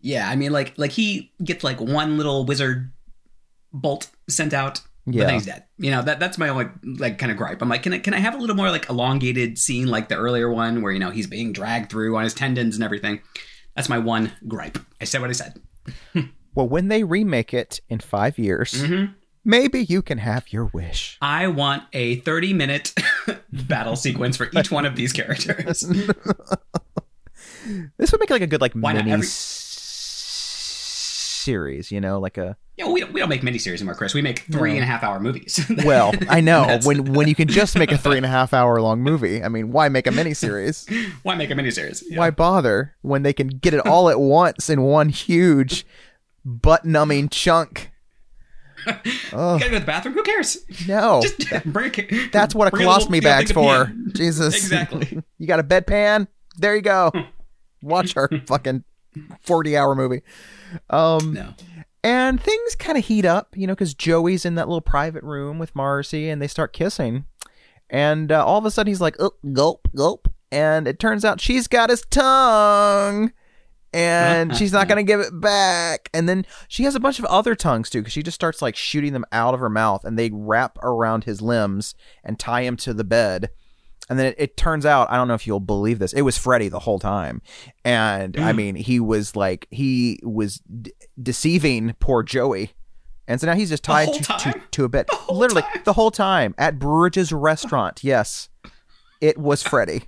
Yeah, I mean, like like he gets like one little wizard bolt sent out, but Yeah. then he's dead. You know that that's my only like kind of gripe. I'm like, can I can I have a little more like elongated scene like the earlier one where you know he's being dragged through on his tendons and everything. That's my one gripe. I said what I said. Well, when they remake it in five years, Mhm. maybe you can have your wish. I want a 30 minute battle sequence for each one of these characters. This would make like a good like Why mini every- series, you know, like a You know, we don't, we don't make miniseries anymore, Chris. We make three No. and a half hour movies. well, I know when when you can just make a three and a half hour long movie. I mean, why make a miniseries? Why make a miniseries? Yeah. Why bother when they can get it all at once in one huge butt numbing chunk? You Oh gotta go to the bathroom. Who cares? no, Just bring a, that's what a colostomy you bag's for. Jesus, Exactly. you got a bedpan? There you go. Watch our fucking forty hour movie. Um, No. and things kind of heat up, you know, because Joey's in that little private room with Marcy, and they start kissing, and uh, all of a sudden he's like, oh, "Gulp, gulp," and it turns out she's got his tongue, and she's not gonna give it back. And then she has a bunch of other tongues too, because she just starts like shooting them out of her mouth, and they wrap around his limbs and tie him to the bed. And then it, it turns out, I don't know if you'll believe this, it was Freddy the whole time. And I mean, he was like, he was d- deceiving poor Joey. And so now he's just tied to, to, to a bed. Literally, time? the whole time at Bridges restaurant. Yes, it was Freddy.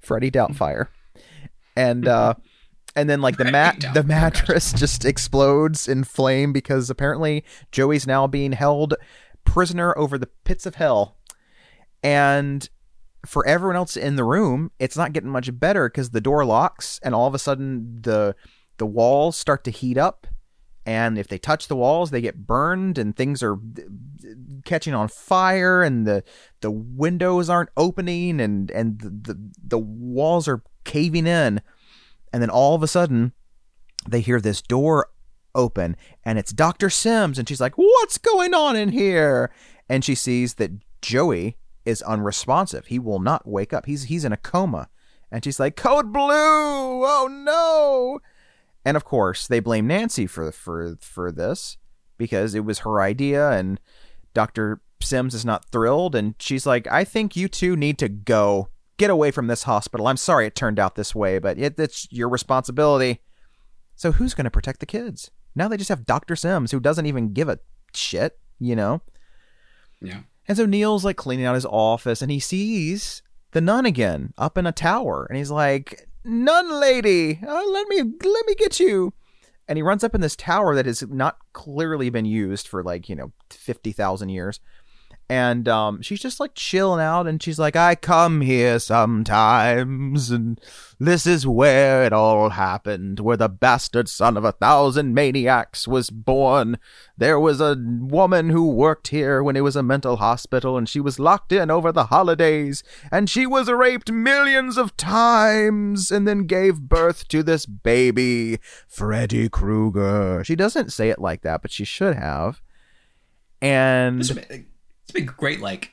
Freddy Doubtfire. And, uh, and then like the mat, the mattress just explodes in flame because apparently Joey's now being held prisoner over the pits of hell. And for everyone else in the room, it's not getting much better because the door locks, and all of a sudden the the walls start to heat up. And if they touch the walls, they get burned, and things are uh, catching on fire, and the the windows aren't opening, and and the the, the walls are caving in. And then all of a sudden, they hear this door open, and it's Doctor Sims, and she's like, "What's going on in here?" And she sees that Joey is unresponsive. He will not wake up. He's he's in a coma. And she's like, "Code blue! Oh no!" And of course, they blame Nancy for for for this because it was her idea and Dr. Sims is not thrilled and she's like, "I think you two need to go. Get away from this hospital. I'm sorry it turned out this way, but it, it's your responsibility." So who's going to protect the kids? Now they just have Dr. Sims who doesn't even give a shit, you know? Yeah. And so Neil's like cleaning out his office and he sees the nun again up in a tower and he's like, "Nun lady, uh, let me let me get you." And he runs up in this tower that has not clearly been used for like, you know, 50,000 years. And um, she's just like chilling out and she's like, I come here sometimes and this is where it all happened, where the bastard son of a thousand maniacs was born. There was a woman who worked here when it was a mental hospital, and she was locked in over the holidays, and she was raped millions of times, and then gave birth to this baby, Freddy Krueger. She doesn't say it like that, but she should have. And This would be, this would be a great, like,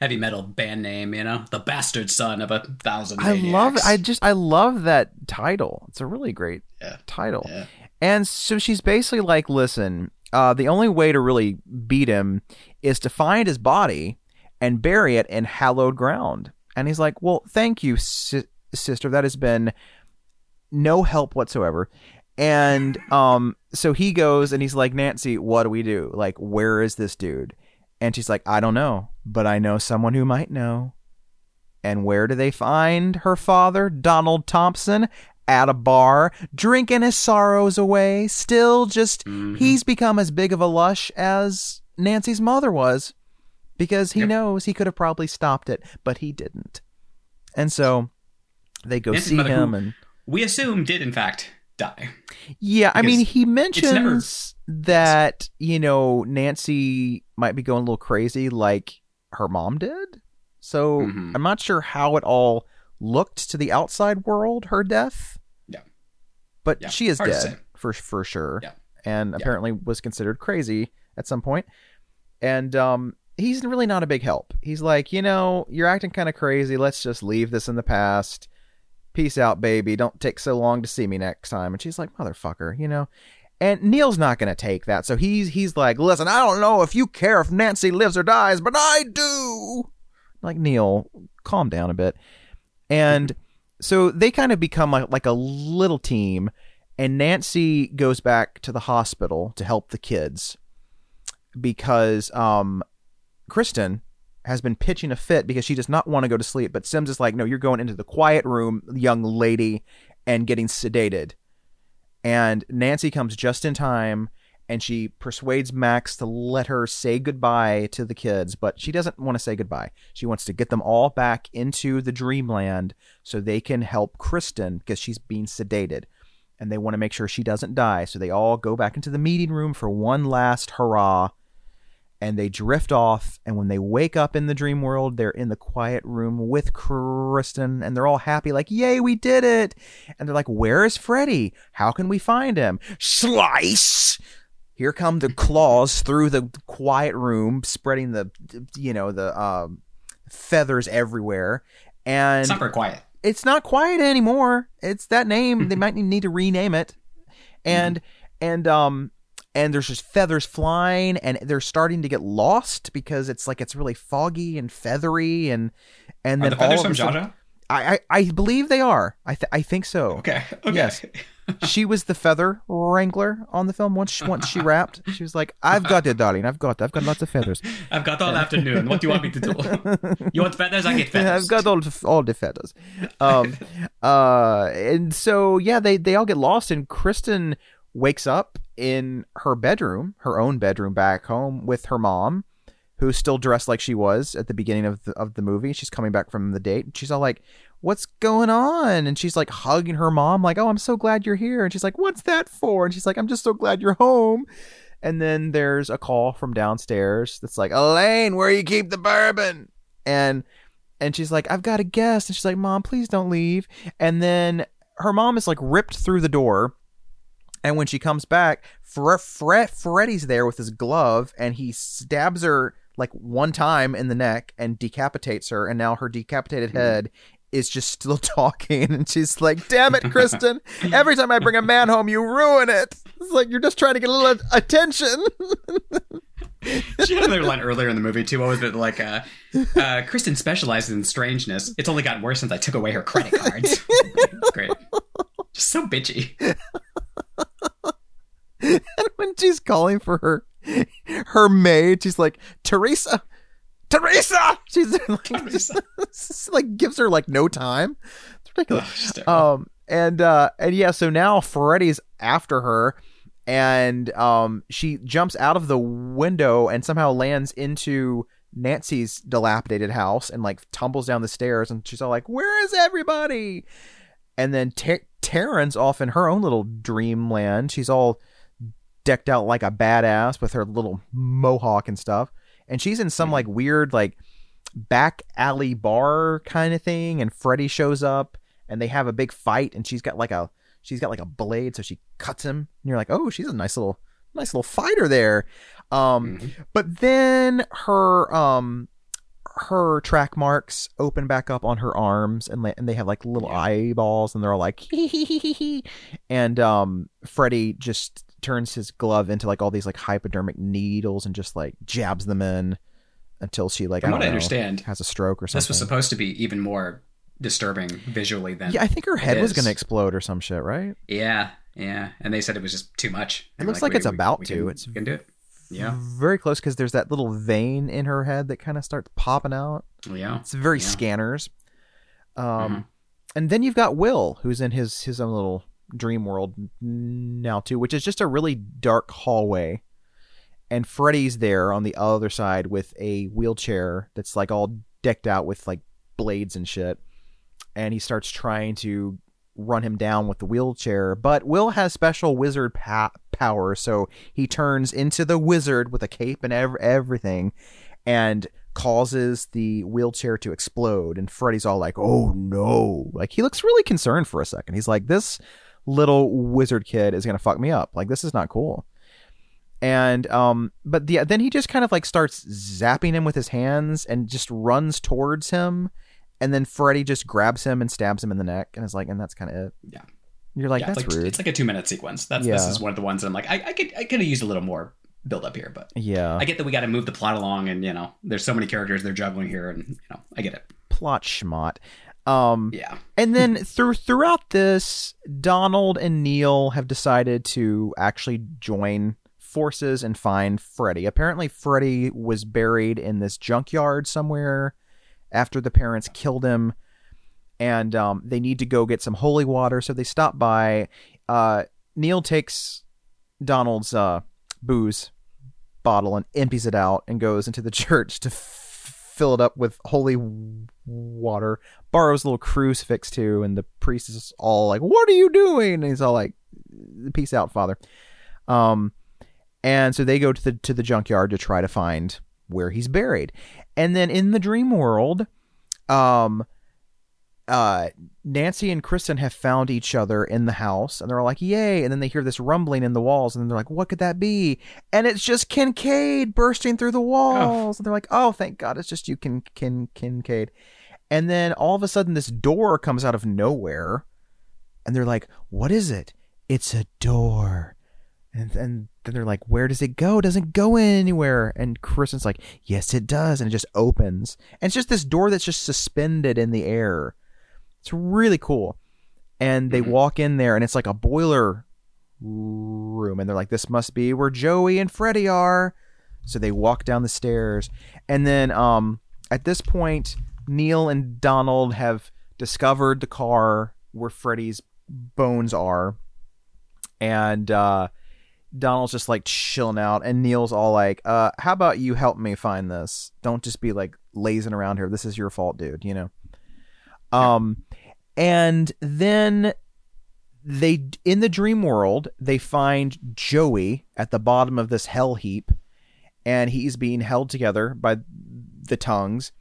heavy metal band name, you know? The bastard son of a thousand I love. I just I love that title. It's a really great Yeah. title. Yeah. And so she's basically like, listen, uh, the only way to really beat him is to find his body and bury it in hallowed ground. And he's like, well, thank you, si- sister. That has been no help whatsoever. And um, so he goes and he's like, Nancy, what do we do? Like, where is this dude? And she's like, I don't know, but I know someone who might know. And where do they find her father, Donald Thompson? At a bar, drinking his sorrows away. Still just, Mhm. he's become as big of a lush as Nancy's mother was because he Yep. knows he could have probably stopped it, but he didn't. And so they go Nancy's see him and We assume did, in fact, die. yeah, I mean, he mentions that you know Nancy might be going a little crazy, like her mom did. So Mhm. I'm not sure how it all looked to the outside world. Her death, Yeah. but Yeah, she is hard dead for for sure, Yeah. and Yeah. apparently was considered crazy at some point. And um, he's really not a big help. He's like, you know, you're acting kind of crazy. Let's just leave this in the past. peace out, baby. Don't take so long to see me next time. And she's like, motherfucker, you know. And Neil's not gonna take that, so he's he's like, listen, I don't know if you care if Nancy lives or dies, but I do. Like Neil, calm down a bit. And so they kind of become like, like a little team, and Nancy goes back to the hospital to help the kids because um, Kristen has been pitching a fit because she does not want to go to sleep. But Sims is like, no, you're going into the quiet room, young lady, and getting sedated. And Nancy comes just in time and she persuades Max to let her say goodbye to the kids, but she doesn't want to say goodbye. She wants to get them all back into the dreamland so they can help Kristen because she's being sedated. And they want to make sure she doesn't die. So they all go back into the meeting room for one last hurrah and they drift off. And when they wake up in the dream world, they're in the quiet room with Kristen, and they're all happy, like, "Yay, we did it!" And they're like, "Where is Freddy? How can we find him?" Slice. Here come the claws through the quiet room, spreading the, you know, the um, feathers everywhere. And It's not very quiet. it's not quiet anymore. It's that name. they might need to rename it. And and um and there's just feathers flying and they're starting to get lost because it's like it's really foggy and feathery and and Are then the feathers all of from Zsa Zsa? I, I I believe they are. I th- I think so. Okay. Okay. Yes. she was the feather wrangler on the film. Once she, once she rapped, she was like, "I've got it, darling. I've got I've got lots of feathers. I've got all afternoon. What do you want me to do? You want feathers? I get feathers. I've got all the, all the feathers. Um, uh, and so yeah, they they all get lost, and Kristen wakes up in her bedroom, her own bedroom back home with her mom, who's still dressed like she was at the beginning of the of the movie. She's coming back from the date. and She's all like, "What's going on?" And she's like hugging her mom, like, "Oh, I'm so glad you're here." And she's like, "What's that for?" And she's like, "I'm just so glad you're home." And then there's a call from downstairs that's like, Elaine, where you keep the bourbon? And and she's like, I've got a guest. And she's like, Mom, please don't leave. And then her mom is like ripped through the door. And when she comes back, Fre- Fre- Freddy's there with his glove and he stabs her like one time in the neck and decapitates her. And now her decapitated head is just still talking. And she's like, Damn it, Kristen. Every time I bring a man home, you ruin it. It's like you're just trying to get a little attention. She had another line earlier in the movie too. What was it like? Uh, uh, Kristen specializes in strangeness. It's only gotten worse since I took away her credit cards. Great. Just so bitchy. when she's calling for her her maid, she's like, Teresa, Teresa. She's like, Teresa. just, like gives her like no time. It's ridiculous. Um, and uh, and yeah, so now Freddy's after her, and um, she jumps out of the window and somehow lands into Nancy's dilapidated house and like tumbles down the stairs, and she's all like, "Where is everybody?" And then Ter- Taryn's off in her own little dreamland. She's all decked out like a badass with her little mohawk and stuff, and she's in some like weird like back alley bar kind of thing and Freddy shows up and they have a big fight and she's got like a she's got like a blade so she cuts him and you're like oh she's a nice little nice little fighter there um Mhm. but then her um her track marks open back up on her arms and, la- and they have like little Yeah. eyeballs and they're all like hee hee hee hee hee and um Freddy just turns his glove into like all these like hypodermic needles and just like jabs them in until she like From I what don't I know, understand, has a stroke or something. this was supposed to be even more disturbing visually than. Yeah, I think her head was going to explode or some shit, right? yeah, yeah. And they said it was just too much. It And looks we're like it's we- about we to. Can, It's- we can do it. Yeah, Very close because there's that little vein in her head that kind of starts popping out. yeah. It's very Yeah. scanners. Um, Mhm. and then you've got Will, who's in his his own little dream world now too, which is just a really dark hallway. And Freddy's there on the other side with a wheelchair that's like all decked out with like blades and shit. And he starts trying to run him down with the wheelchair, but Will has special wizard pa- power, so he turns into the wizard with a cape and ev- everything, and causes the wheelchair to explode. And Freddy's all like, "Oh no!" Like he looks really concerned for a second. He's like, "This little wizard kid is gonna fuck me up. Like this is not cool." And um, but the, then he just kind of like starts zapping him with his hands and just runs towards him and then Freddy just grabs him and stabs him in the neck, and is like, and that's kind of it. Yeah. You're like, yeah, it's that's like rude. it's like a two minute sequence. That's Yeah. this is one of the ones that I'm like, I, I could I could have used a little more build up here, but yeah, I get that we got to move the plot along, and you know, there's so many characters they're juggling here, and you know, I get it. plot schmott. Um, Yeah, and then through throughout this, Donald and Neil have decided to actually join forces and find Freddy. Apparently, Freddy was buried in this junkyard somewhere after the parents killed him, and um, they need to go get some holy water. So they stop by. Uh, Neil takes Donald's uh, booze bottle and empties it out and goes into the church to fill it up with holy water borrows a little crucifix too, and the priest is all like, "What are you doing?" And he's all like, "Peace out, Father." Um, and so they go to the to the junkyard to try to find where he's buried, and then in the dream world, um, uh, Nancy and Kristen have found each other in the house, and they're all like, "Yay!" And then they hear this rumbling in the walls, and then they're like, "What could that be?" And it's just Kincaid bursting through the oh. walls, and they're like, "Oh, thank God, it's just you, Kin Kin Kincaid." And then all of a sudden, this door comes out of nowhere, and they're like, "What is it?" It's a door. And, and then they're like, "Where does it go? It doesn't go anywhere." And Kristen's like, "Yes, it does," and it just opens. And it's just this door that's just suspended in the air. It's really cool. And they Mhm. walk in there, and it's like a boiler room, and they're like, "This must be where Joey and Freddy are." So they walk down the stairs, and then um, at this point, Neil and Donald have discovered the car where Freddy's bones are, and uh, Donald's just like chilling out, and Neil's all like, uh, "How about you help me find this? Don't just be like lazing around here. This is your fault, dude. You know." Um, and then they in the dream world they find Joey at the bottom of this hell heap, and he's being held together by the tongues.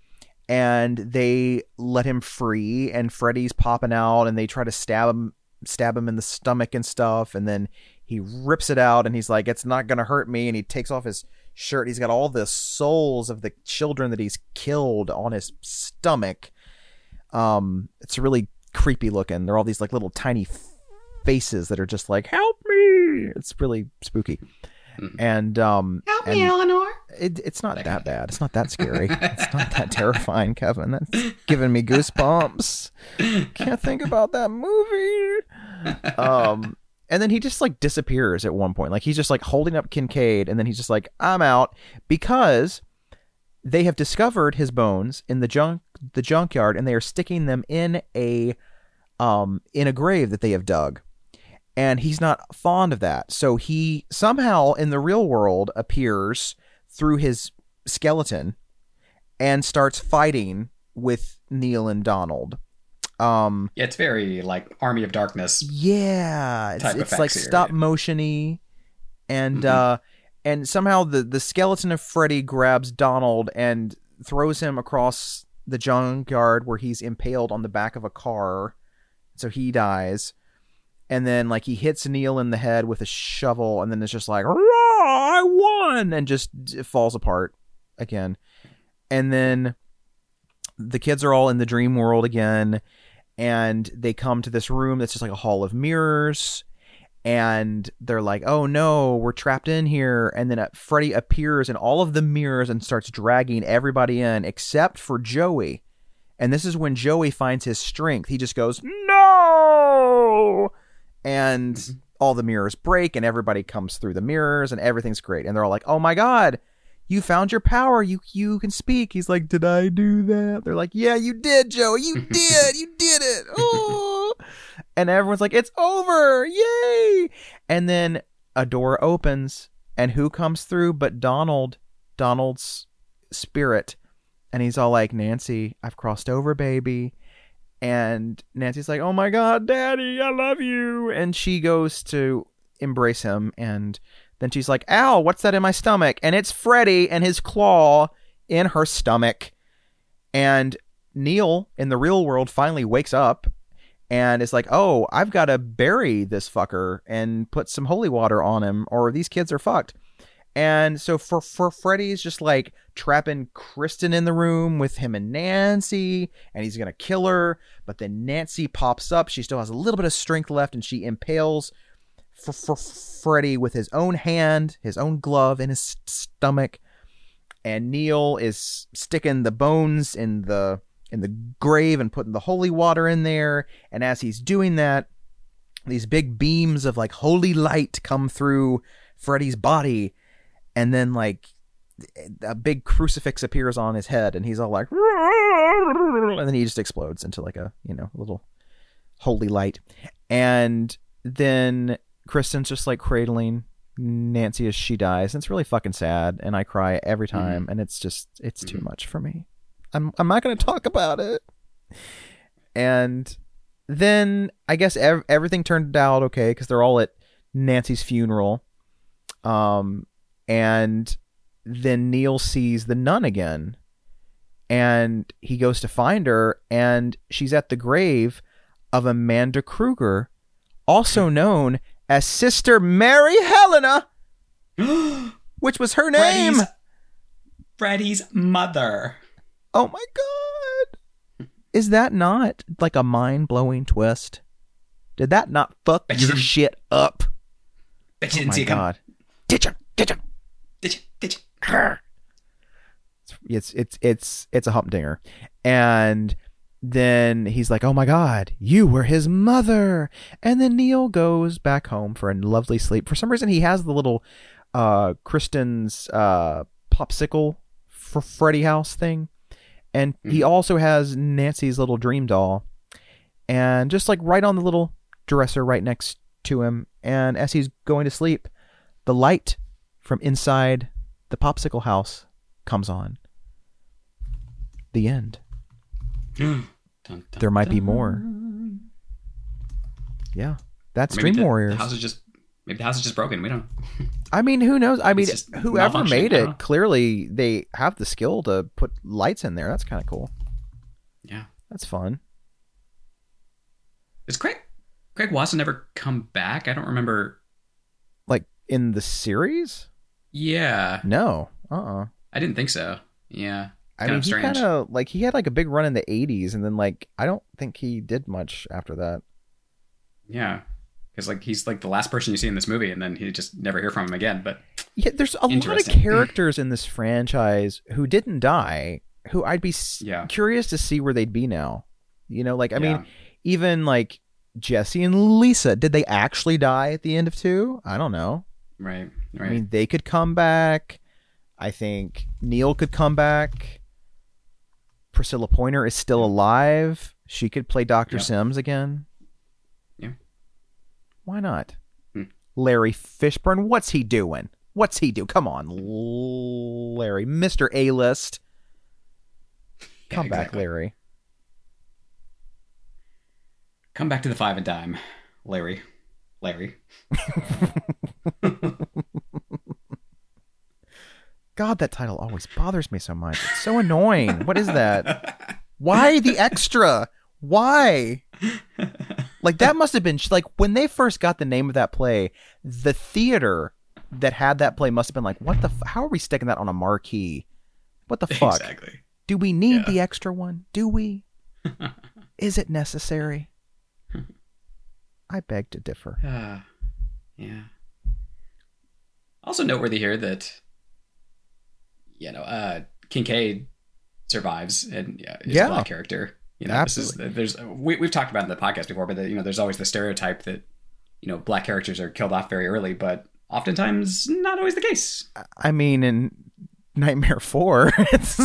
And they let him free, and Freddy's popping out, and they try to stab him, stab him in the stomach and stuff, and then he rips it out, and he's like, "It's not gonna hurt me," and he takes off his shirt. He's got all the souls of the children that he's killed on his stomach. Um, it's really creepy looking. They're all these like little tiny faces that are just like, "Help me!" It's really spooky. And um, help and Eleanor. it, it's not that bad. It's not that scary. it's not that terrifying, Kevin. That's giving me goosebumps. Can't think about that movie. Um, and then he just like disappears at one point. Like he's just like holding up Kincaid, and then he's just like, "I'm out," because they have discovered his bones in the junk the junkyard, and they are sticking them in a um in a grave that they have dug. And he's not fond of that. So he somehow in the real world appears through his skeleton and starts fighting with Neil and Donald. Um Yeah, it's very like Army of Darkness. yeah, it's, it's like here, stop motiony, and Mhm. uh, and somehow the the skeleton of Freddy grabs Donald and throws him across the junkyard where he's impaled on the back of a car, so he dies. And then like he hits Neil in the head with a shovel, and then it's just like "Rah, I won, and just falls apart again. And then the kids are all in the dream world again and they come to this room that's just like a hall of mirrors and they're like oh no we're trapped in here. And then uh, freddy appears in all of the mirrors and starts dragging everybody in except for joey. And this is when joey finds his strength. He just goes no! And all the mirrors break and everybody comes through the mirrors and everything's great. And they're all like oh my god you found your power. You you can speak. He's like, did I do that? They're like, yeah, you did, Joey. You did. You did it. Oh. And everyone's like, it's over. Yay. And then a door opens, and who comes through but Donald, Donald's spirit. And he's all like, Nancy, I've crossed over, baby. And Nancy's like, oh my God, daddy, I love you. And she goes to embrace him and then she's like, ow, what's that in my stomach? And it's Freddy and his claw in her stomach. And Neil in the real world finally wakes up and is like, oh, I've got to bury this fucker and put some holy water on him or these kids are fucked. And so for for Freddy's just like trapping Kristen in the room with him and Nancy, and he's gonna kill her. But then Nancy pops up. She still has a little bit of strength left, and she impales for, for Freddy with his own hand, his own glove in his stomach. And Neil is sticking the bones in the in the grave and putting the holy water in there. And as he's doing that, these big beams of like holy light come through Freddy's body and then like a big crucifix appears on his head and he's all like and then he just explodes into like a you know little holy light and then kristen's just like cradling nancy as she dies and it's really fucking sad and i cry every time and it's just it's too much for me. I'm i'm not going to talk about it. And then i guess ev- everything turned out okay because they're all at nancy's funeral. Um and then Neil sees the nun again and he goes to find her and she's at the grave of Amanda Krueger also known as Sister Mary Helena which was her name Freddy's, Freddy's mother. oh my god is that not like a mind-blowing twist did that not fuck Bet your shit up Bet you oh didn't my see it come. god did you did you Did you? Did you? it's it's it's it's a humdinger and then he's like oh my god you were his mother. And then neil goes back home for a lovely sleep. For some reason he has the little uh kristen's uh popsicle for freddy house thing. And he also has nancy's little dream doll. And just like right on the little dresser right next to him. And as he's going to sleep the light from inside the popsicle house comes on. The end. Dun, dun, There might be more. Yeah, that's Dream the, Warriors. The house is just maybe the house is just broken. We don't. I mean, who knows? I mean, whoever made it, clearly they have the skill to put lights in there. That's kind of cool. Yeah. That's fun. Is Craig Craig Wasson ever come back? I don't remember. Like in the series? Yeah, No. Uh. uh I didn't think so. Yeah, I kind mean, he kind of like he had like a big run in the '80s, and then like I don't think he did much after that. Yeah, because like he's like the last person you see in this movie, and then you just never hear from him again. But Yeah, there's a lot of characters in this franchise who didn't die, who I'd be Yeah. curious to see where they'd be now. You know, like I Yeah. mean, even like Jesse and Lisa, did they actually die at the end of two? I don't know. right, right. I mean, they could come back. I think Neil could come back. Priscilla Pointer is still alive. She could play Dr. Yeah. Sims again. Yeah. Why not? Hmm. Larry Fishburne, what's he doing? What's he do? Come on, Larry, Mr. A list. Yeah, Come back, exactly. Larry. Come back to the five and dime, Larry. Larry. God, that title always bothers me so much. It's so annoying. what is that? Why the extra? Why? Like that must have been like when they first got the name of that play, the theater that had that play must have been like, "What the? F- how are we sticking that on a marquee? What the fuck? Exactly. Do we need Yeah. the extra one? Do we? Is it necessary?" I beg to differ. Uh, yeah. Also noteworthy here that you know uh, Kincaid survives and yeah, is Yeah. a black character. You know, this is there's we, we've talked about in the podcast before, but the, you know, there's always the stereotype that you know black characters are killed off very early, but oftentimes not always the case. I mean, in Nightmare Four, it's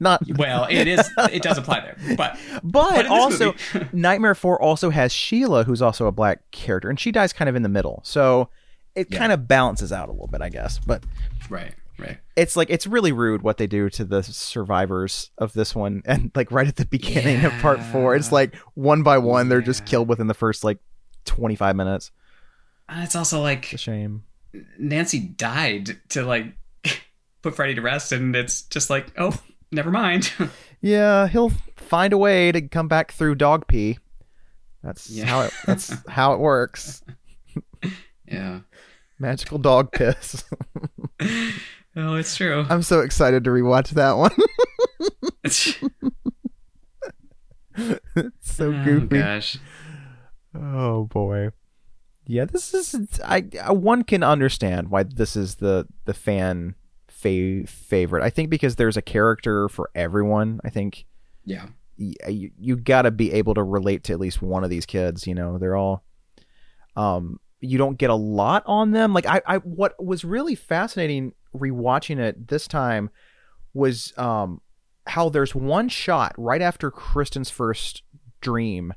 not Well, it is it does apply there, but But, But also, Nightmare 4 also has Sheila, who's also a black character, and she dies kind of in the middle. So it Yeah. kind of balances out a little bit, I guess. But right, right. it's like, it's really rude what they do to the survivors of this one. And like right at the beginning of part four, it's like one by one, they're just killed within the first like 25 minutes. Uh, it's also like It's a shame. Nancy died to like put Freddy to rest, and it's just like, oh, never mind. Yeah, he'll find a way to come back through dog pee. That's Yeah. how it, that's how it works. yeah. Magical dog piss. Oh, it's true. I'm so excited to rewatch that one. it's so oh, goofy. gosh. Oh boy. Yeah, this is I, I one can understand why this is the the fan fa- favorite. I think because there's a character for everyone. I think Yeah. you, you got to be able to relate to at least one of these kids, you know. They're all um you don't get a lot on them. Like I I what was really fascinating rewatching it this time was um how there's one shot right after Kristen's first dream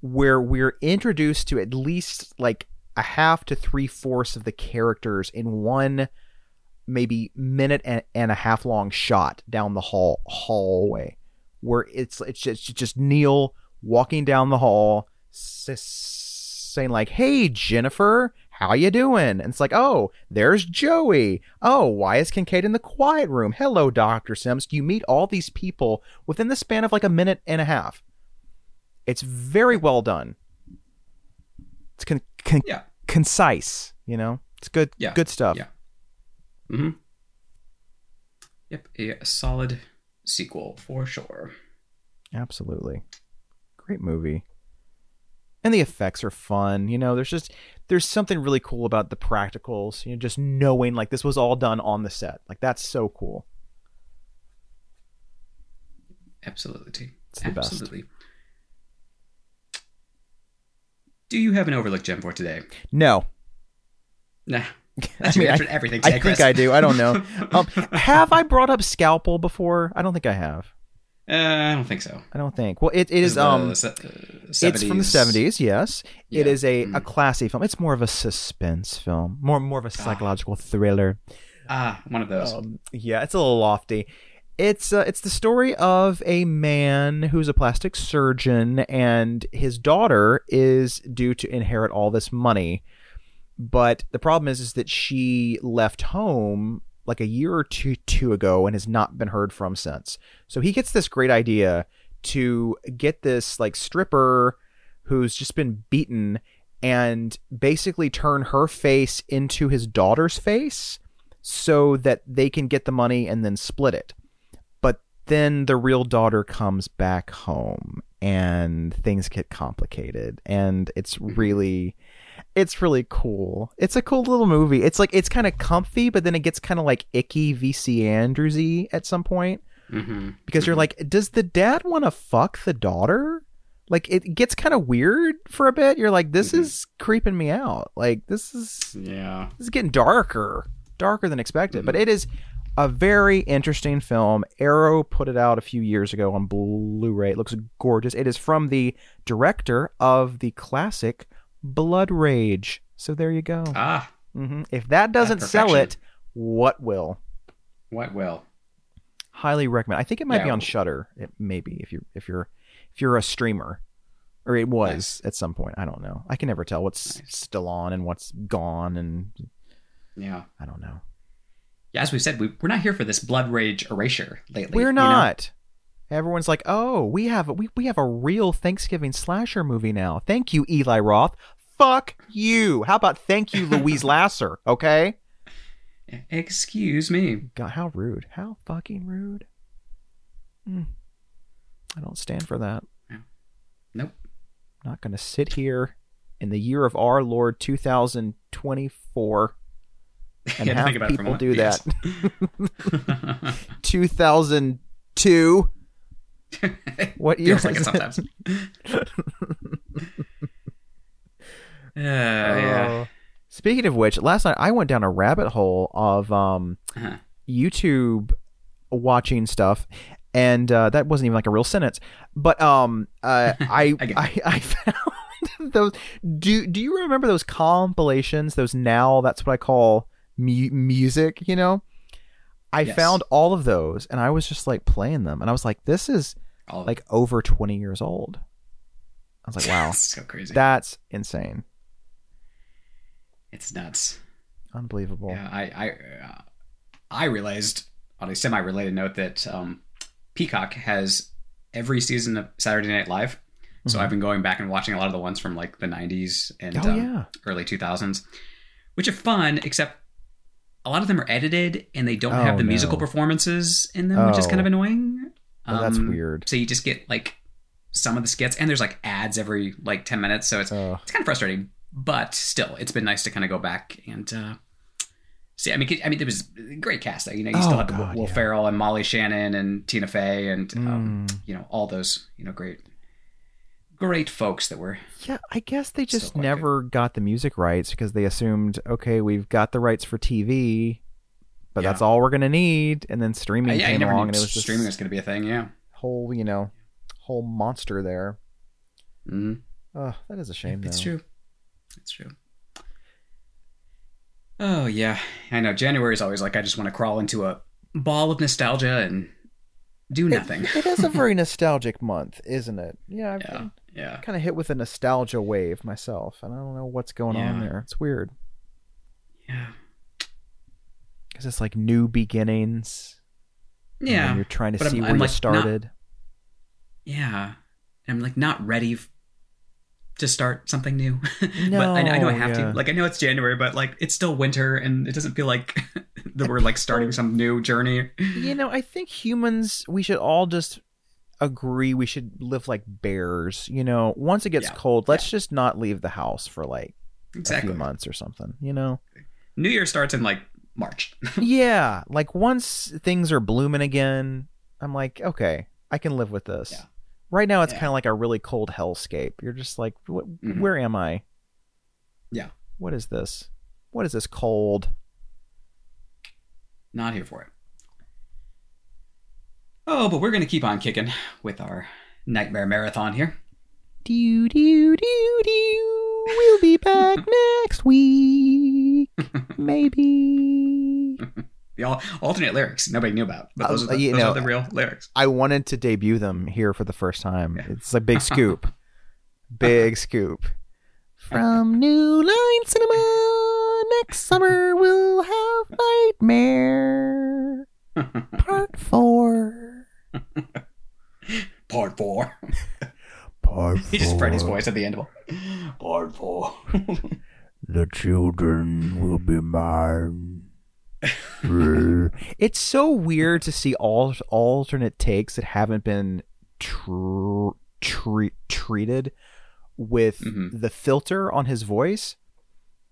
where we're introduced to at least like a half to three fourths of the characters in one maybe minute and, and a half long shot down the hall hallway where it's it's just, it's just Neil walking down the hall s- saying like hey Jennifer how you doing and it's like oh there's Joey oh why is Kincaid in the quiet room hello Dr. Sims you meet all these people within the span of like a minute and a half it's very well done. It's con- con- Yeah. concise, you know. It's good Yeah. good stuff. Yeah. Mm-hmm. Yep, a solid sequel for sure. Absolutely. Great movie. And the effects are fun. You know, there's just there's something really cool about the practicals, you know, just knowing like this was all done on the set. Like that's so cool. Absolutely. The best. Absolutely. Do you have an overlook gem for today? No. Nah. I That's your mean, I, everything I today, think I do. I don't know. Um, have I brought up Scalpel before? I don't think I have. Uh, I don't think so. I don't think. Well, it, it is um se- It's from the 70s. 70s, yes. It Yeah. is a, a Mm. classy film. It's more of a suspense film, more more of a psychological thriller. Ah, one of those. Um, yeah, it's a little lofty. It's uh, it's the story of a man who's a plastic surgeon, and his daughter is due to inherit all this money. But the problem is, is that she left home like a year or two two ago and has not been heard from since. So he gets this great idea to get this like stripper who's just been beaten and basically turn her face into his daughter's face so that they can get the money and then split it. But then the real daughter comes back home and things get complicated and it's mm-hmm. really it's really cool. It's a cool little movie. It's like it's kind of comfy, but then it gets kind of like icky VC Andrewsy at some point Mm-hmm. because you're like, does the dad want to fuck the daughter? Like it gets kind of weird for a bit. You're like, this Mhm. is creeping me out. Like this is Yeah. this is getting darker, darker than expected. But it is a very interesting film. Arrow put it out a few years ago on Blu-ray. It looks gorgeous. It is from the director of the classic Blood Rage. So there you go. Ah, hmm If that doesn't sell it, what will? what will? Highly recommend. I think it might be on Shudder. It maybe if you're if you're if you're a streamer, or it was Nice. at some point. I don't know. I can never tell what's Nice. still on and what's gone, and Yeah. I don't know. Yeah, as we said, we, we're not here for this blood rage erasure lately. We're you not. Everyone's like, "Oh, we have we we have a real Thanksgiving slasher movie now." Thank you, Eli Roth. Fuck you. How about thank you, Louise Lasser? Okay. Excuse me. God, how rude. How fucking rude. Mm. I don't stand for that. Nope. I'm not going to sit here in the year of our Lord 2024 and have think about it for a people do Yes. that. 2002. What year Feels like it sometimes. Uh, yeah. Oh. Speaking of which, last night I went down a rabbit hole of um, Uh-huh. YouTube watching stuff, and uh, that wasn't even like a real sentence. But um, uh, I, I I I found those. Do Do you remember those compilations? Those now that's what I call mu- music. You know, I Yes. found all of those, and I was just like playing them, and I was like, this is All like over twenty years old. I was like, wow, That's so crazy. that's insane, it's nuts. unbelievable. Yeah, I I uh, I realized on a semi-related note that um, Peacock has every season of Saturday Night Live. So Mhm. I've been going back and watching a lot of the ones from like the 90s and Oh um, yeah. early 2000s. which are fun, except a lot of them are edited and they don't Oh, have the no. musical performances in them, which is kind of Oh. annoying. Oh, that's Um, weird. So you just get like some of the skits, and there's like ads every like ten minutes, so it's Oh. it's kind of frustrating. But still, it's been nice to kind of go back and uh, see. I mean, I mean, there was a great cast. though. You know, you still Oh, have God, Will yeah. Ferrell and Molly Shannon and Tina Fey and um, Mm. you know all those you know great great folks that were Yeah, I guess they just never got the music rights because they assumed, okay, we've got the rights for TV, but that's all we're gonna need. And then streaming Uh, yeah, came along, and it was just streaming was going to be a thing. Yeah. whole, you know, whole monster there. Mhm. Oh, that is a shame. It's though. true. It's true. Oh yeah, I know. January is always like I just want to crawl into a ball of nostalgia and do nothing. It is a very nostalgic month, isn't it? Yeah, I've yeah, yeah, kind of hit with a nostalgia wave myself, and I don't know what's going on there. It's weird yeah, because it's like new beginnings. and yeah. you're trying to But see I'm- where I'm, you like, not- started. Yeah. I'm like not ready f- to start something new. but No, I, I know I have yeah. to. Like I know it's January, but like it's still winter and it doesn't feel like that we're like starting some new journey. You know, I think humans, we should all just agree we should live like bears. You know, once it gets Yeah. cold, let's just not leave the house for like a few months or something. You know? New Year starts in like March. yeah, like once things are blooming again, I'm like, okay, I can live with this. Yeah. Right now, it's Yeah. kind of like a really cold hellscape. You're just like, what, Mhm. where am I? Yeah. What is this? What is this cold? Not here for it. Oh, but we're gonna keep on kicking with our nightmare marathon here. Do do do do. We'll be back next week, maybe. The al- alternate lyrics nobody knew about, but those, Uh, are, the, those know, are the real lyrics. I wanted to debut them here for the first time. Yeah. It's a big scoop. big scoop. From New Line Cinema, next summer we'll have Nightmare Part 4. Part four. Part He just Freddy's voice at the end of it. Part four. The children will be mine. it's so weird to see all alternate takes that haven't been tr- tre- treated with Mhm. the filter on his voice.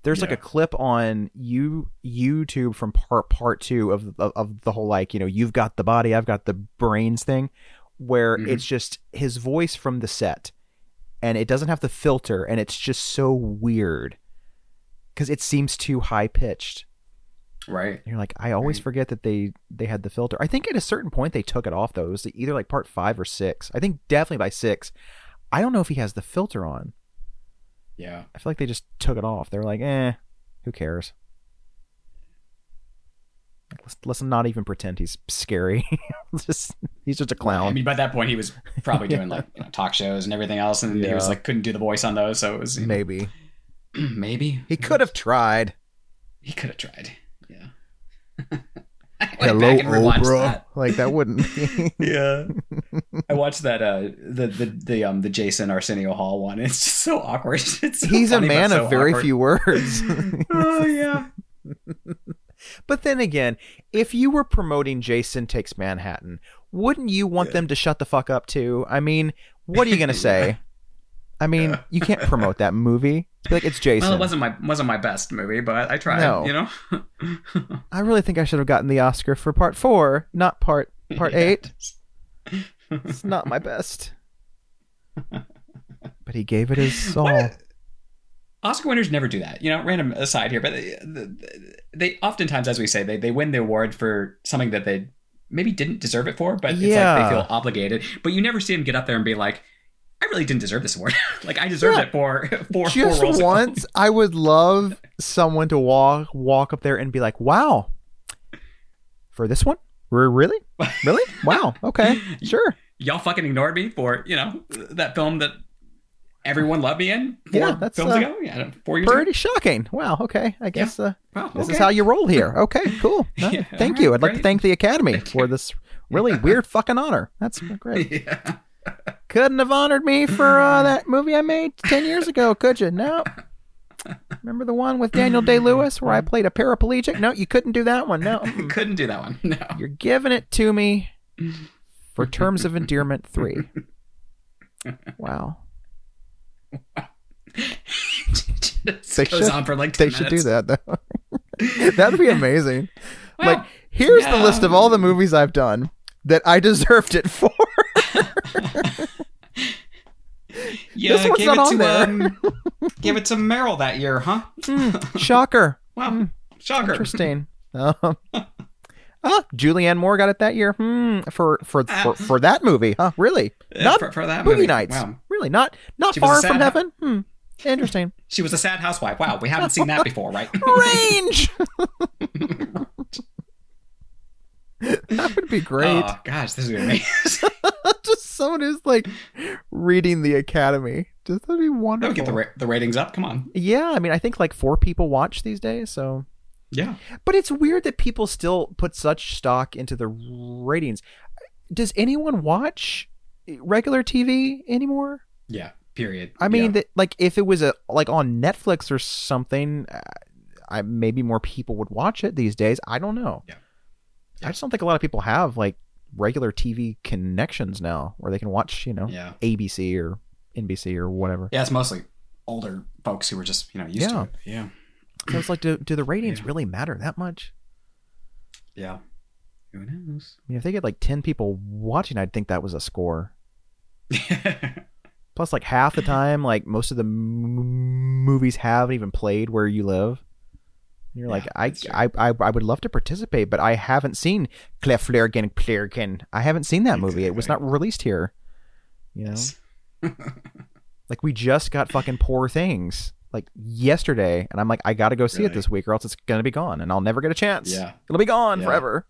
There's like a clip on you YouTube from part part two of, of of the whole like you know you've got the body I've got the brains thing, where Mhm. it's just his voice from the set, and it doesn't have the filter, and it's just so weird because it seems too high pitched. right. And you're like, I always Right. forget that they they had the filter. I think at a certain point they took it off though. It was either like part five or six. I think definitely by six. I don't know if he has the filter on. Yeah. I feel like they just took it off. They were like, eh, who cares? Let's, let's not even pretend he's scary. just he's just a clown. I mean, by that point, he was probably doing like you know, talk shows and everything else, and he was like couldn't do the voice on those, so it was know, Maybe maybe he could have tried. he could have tried. Yeah. Hello, Oprah. that. Like that wouldn't. Be. Yeah, I watched that uh the the the um the Jason Arsenio Hall one. It's just so awkward. It's so he's a funny, but man so of very awkward. few words. oh yeah. But then again, if you were promoting Jason Takes Manhattan, wouldn't you want them to shut the fuck up too? I mean, what are you going to say? I mean, Yeah. you can't promote that movie. Like it's Jason. Well, it wasn't my wasn't my best movie, but I tried. No. You know. I really think I should have gotten the Oscar for part 4, not part part 8. It's not my best. But he gave it his all. What? Oscar winners never do that. You know, random aside here, but they, they oftentimes, as we say, they, they win the award for something that they maybe didn't deserve it for, but it's like Yeah. they feel obligated. But you never see them get up there and be like, I really didn't deserve this award. like I deserved Yeah. it for for Just four roles ago." once, I would love someone to walk walk up there and be like, "Wow, for this one, Re- really, really, wow, okay, sure, Y'all fucking ignored me for you know that film that everyone loved me in four Yeah, that's, films uh, ago. Yeah, four years pretty shocking. Wow, okay, I guess uh. Wow, this is how you roll here. Okay, cool. Yeah, thank you. right, I'd like to thank the Academy for this really weird fucking honor. That's great. yeah. Couldn't have honored me for uh, that movie I made ten years ago, could you? No, Remember the one with Daniel Day Lewis where I played a paraplegic? No, you couldn't do that one. No, You Couldn't do that one. No. you're giving it to me for Terms of Endearment three. Wow, Just They should- on for like they 10 should do that though. That'd be amazing. Well, like, here's the list of all the movies I've done that I deserved it for. Yeah, This one's gave not it on to um, gave it to Meryl that year, huh? Shocker. Wow, shocker. Interesting. Um, ah, Julianne Moore got it that year. Hmm. For for for, for that movie, huh? Really? Uh, Not for, for that Boogie movie. Nights. Wow, Really? Not not She far from heaven. Hmm. Interesting. she was a sad housewife. Wow, we haven't seen that before, right? Range. That would be great. Oh gosh, this is amazing. Just someone who's like reading the Academy. Just that'd be That wonderful. would get the ra- the ratings up. Come on. yeah, I mean, I think like four people watch these days. So, Yeah. but it's weird that people still put such stock into the ratings. Does anyone watch regular TV anymore? Yeah. Period. I mean, Yeah. that like if it was a like on Netflix or something, uh, I maybe more people would watch it these days. I don't know. Yeah. I just don't think a lot of people have like regular TV connections now where they can watch, you know, yeah. ABC or NBC or whatever. Yeah, it's mostly older folks who were just you know used Yeah. to it. Yeah. So it's like, do, do the ratings Yeah. really matter that much? Yeah. Who knows? I mean, if they get like ten people watching, I'd think that was a score. Plus, like half the time, like most of the m- movies haven't even played where you live. And you're like, I. I, I, I would love to participate, but I haven't seen Kleflergen Plurken. I haven't seen that movie. It was not released here. You know, Yes. like we just got fucking Poor Things like yesterday, and I'm like, I got to go see it this week, or else it's gonna be gone, and I'll never get a chance. Yeah. it'll be gone Yeah. forever.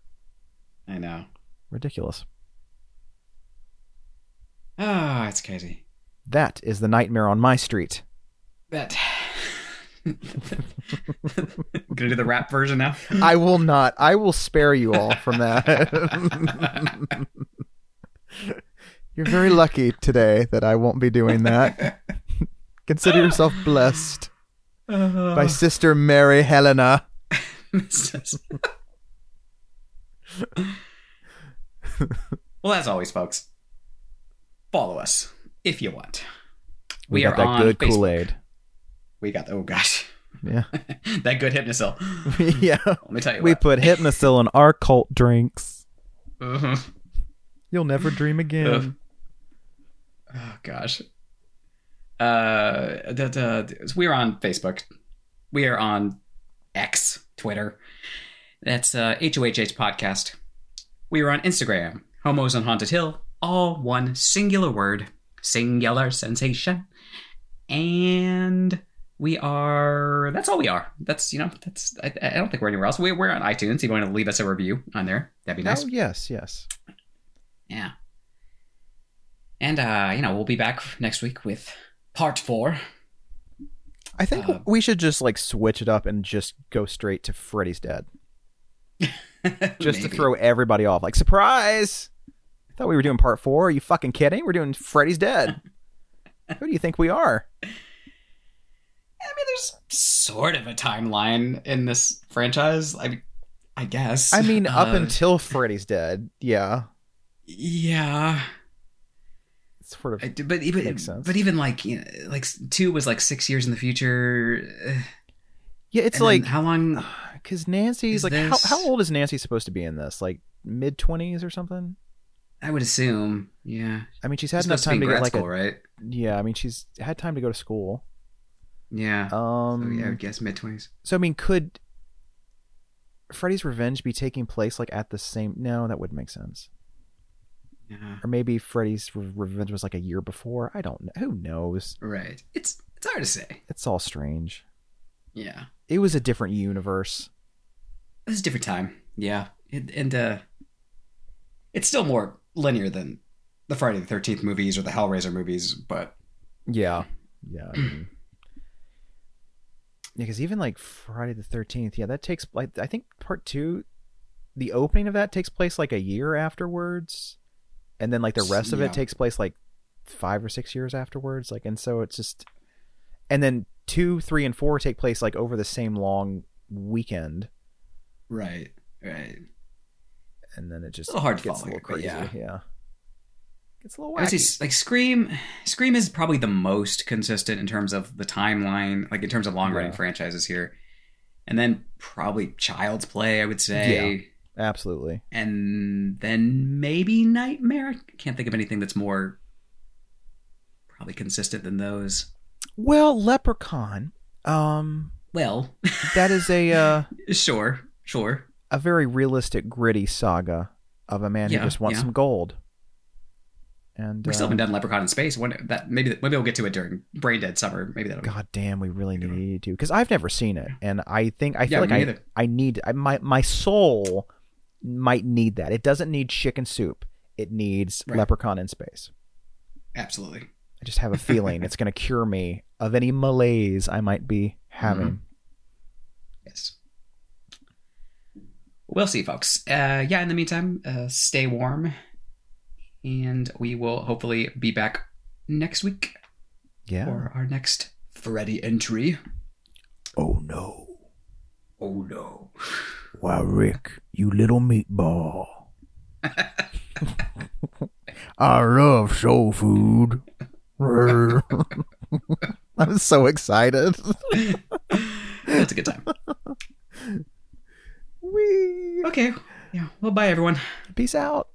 I know. Ridiculous. Ah, it's crazy. That is the nightmare on my street. That. Gonna do the rap version now. I will not. I will spare you all from that. You're very lucky today that I won't be doing that. Consider yourself blessed by uh-huh. Sister Mary Helena. well, as always, folks, follow us if you want. We, We, got are that on good. Kool Aid. We got the, oh gosh, Yeah, that good hypnocil. yeah. Let me tell you We what. put Hypnocil in our cult drinks. Mhm. You'll never dream again. Ugh. Oh gosh. Uh, the, the, we're on Facebook. We are on X, Twitter. That's uh, HOHH Podcast. We are on Instagram, Homos on Haunted Hill, all one singular word, singular sensation. And we are, that's all we are. That's, you know, that's, I, I don't think we're anywhere else. We, we're on iTunes. If you want to leave us a review on there, that'd be nice. Oh yes, yes. Yeah. And uh, you know, we'll be back next week with part four. I think Uh, we should just like switch it up and just go straight to Freddy's Dead. Just to throw everybody off. Like, surprise! I thought we were doing part four. Are you fucking kidding? We're doing Freddy's Dead. Who do you think we are? I mean, there's sort of a timeline in this franchise. I, I guess. I mean, up Uh, until Freddy's Dead, yeah. yeah, It's sort of I but even Makes sense. but even like you know, like two was like six years in the future. yeah. It's and like how long? because Nancy's like how, this- how old is Nancy supposed to be in this? Like mid twenties or something? I would assume. Yeah, I mean, she's had She's enough supposed to time to get like school, a right? yeah. I mean, she's had time to go to school. Yeah. Um, so yeah, I would guess mid twenties. So I mean, could Freddy's Revenge be taking place like at the same? No, that wouldn't make sense. Yeah. Or maybe Freddy's Re- Revenge was like a year before. I don't know. Who knows? Right. It's it's hard to say. It's all strange. Yeah. It was a different universe. It was a different time. Yeah. It, and uh it's still more linear than the Friday the Thirteenth movies or the Hellraiser movies, but Yeah, yeah. I mean, yeah, because even like Friday the Thirteenth, yeah, that takes like I think part two, the opening of that takes place like a year afterwards, and then like the rest of Yeah. it takes place like five or six years afterwards. Like, and so it's just, and then two, three, and four take place like over the same long weekend, Right. Right. and then it just A little hard to gets follow a little crazy. yeah. yeah. Gets a little I would say like Scream. Scream is probably the most consistent in terms of the timeline, like in terms of long running Yeah. franchises here. And then probably Child's Play, I would say. yeah, Absolutely. And then maybe Nightmare. I can't think of anything that's more probably consistent than those. Well, Leprechaun. Um, Well, that is a uh, sure, sure. a very realistic, gritty saga of a man Yeah, who just wants yeah. some gold. And We still haven't done Leprechaun in Space. When that maybe maybe we'll get to it during Brain Dead Summer. Maybe that'll be God damn, we really need to because I've never seen it, and I think I feel Yeah, like I. I need I, my my soul might need that. It doesn't need chicken soup. It needs Right. Leprechaun in space. absolutely. I just have a feeling it's going to cure me of any malaise I might be having. Mm-hmm. Yes. We'll see, folks. Uh, yeah, in the meantime, uh, stay warm. And we will hopefully be back next week Yeah. for our next Freddy entry. Oh no! Oh no. Why, Rick, you little meatball! I love soul food. I'm so excited. That's a good time. Whee! Okay. Yeah. Well, bye, everyone. Peace out.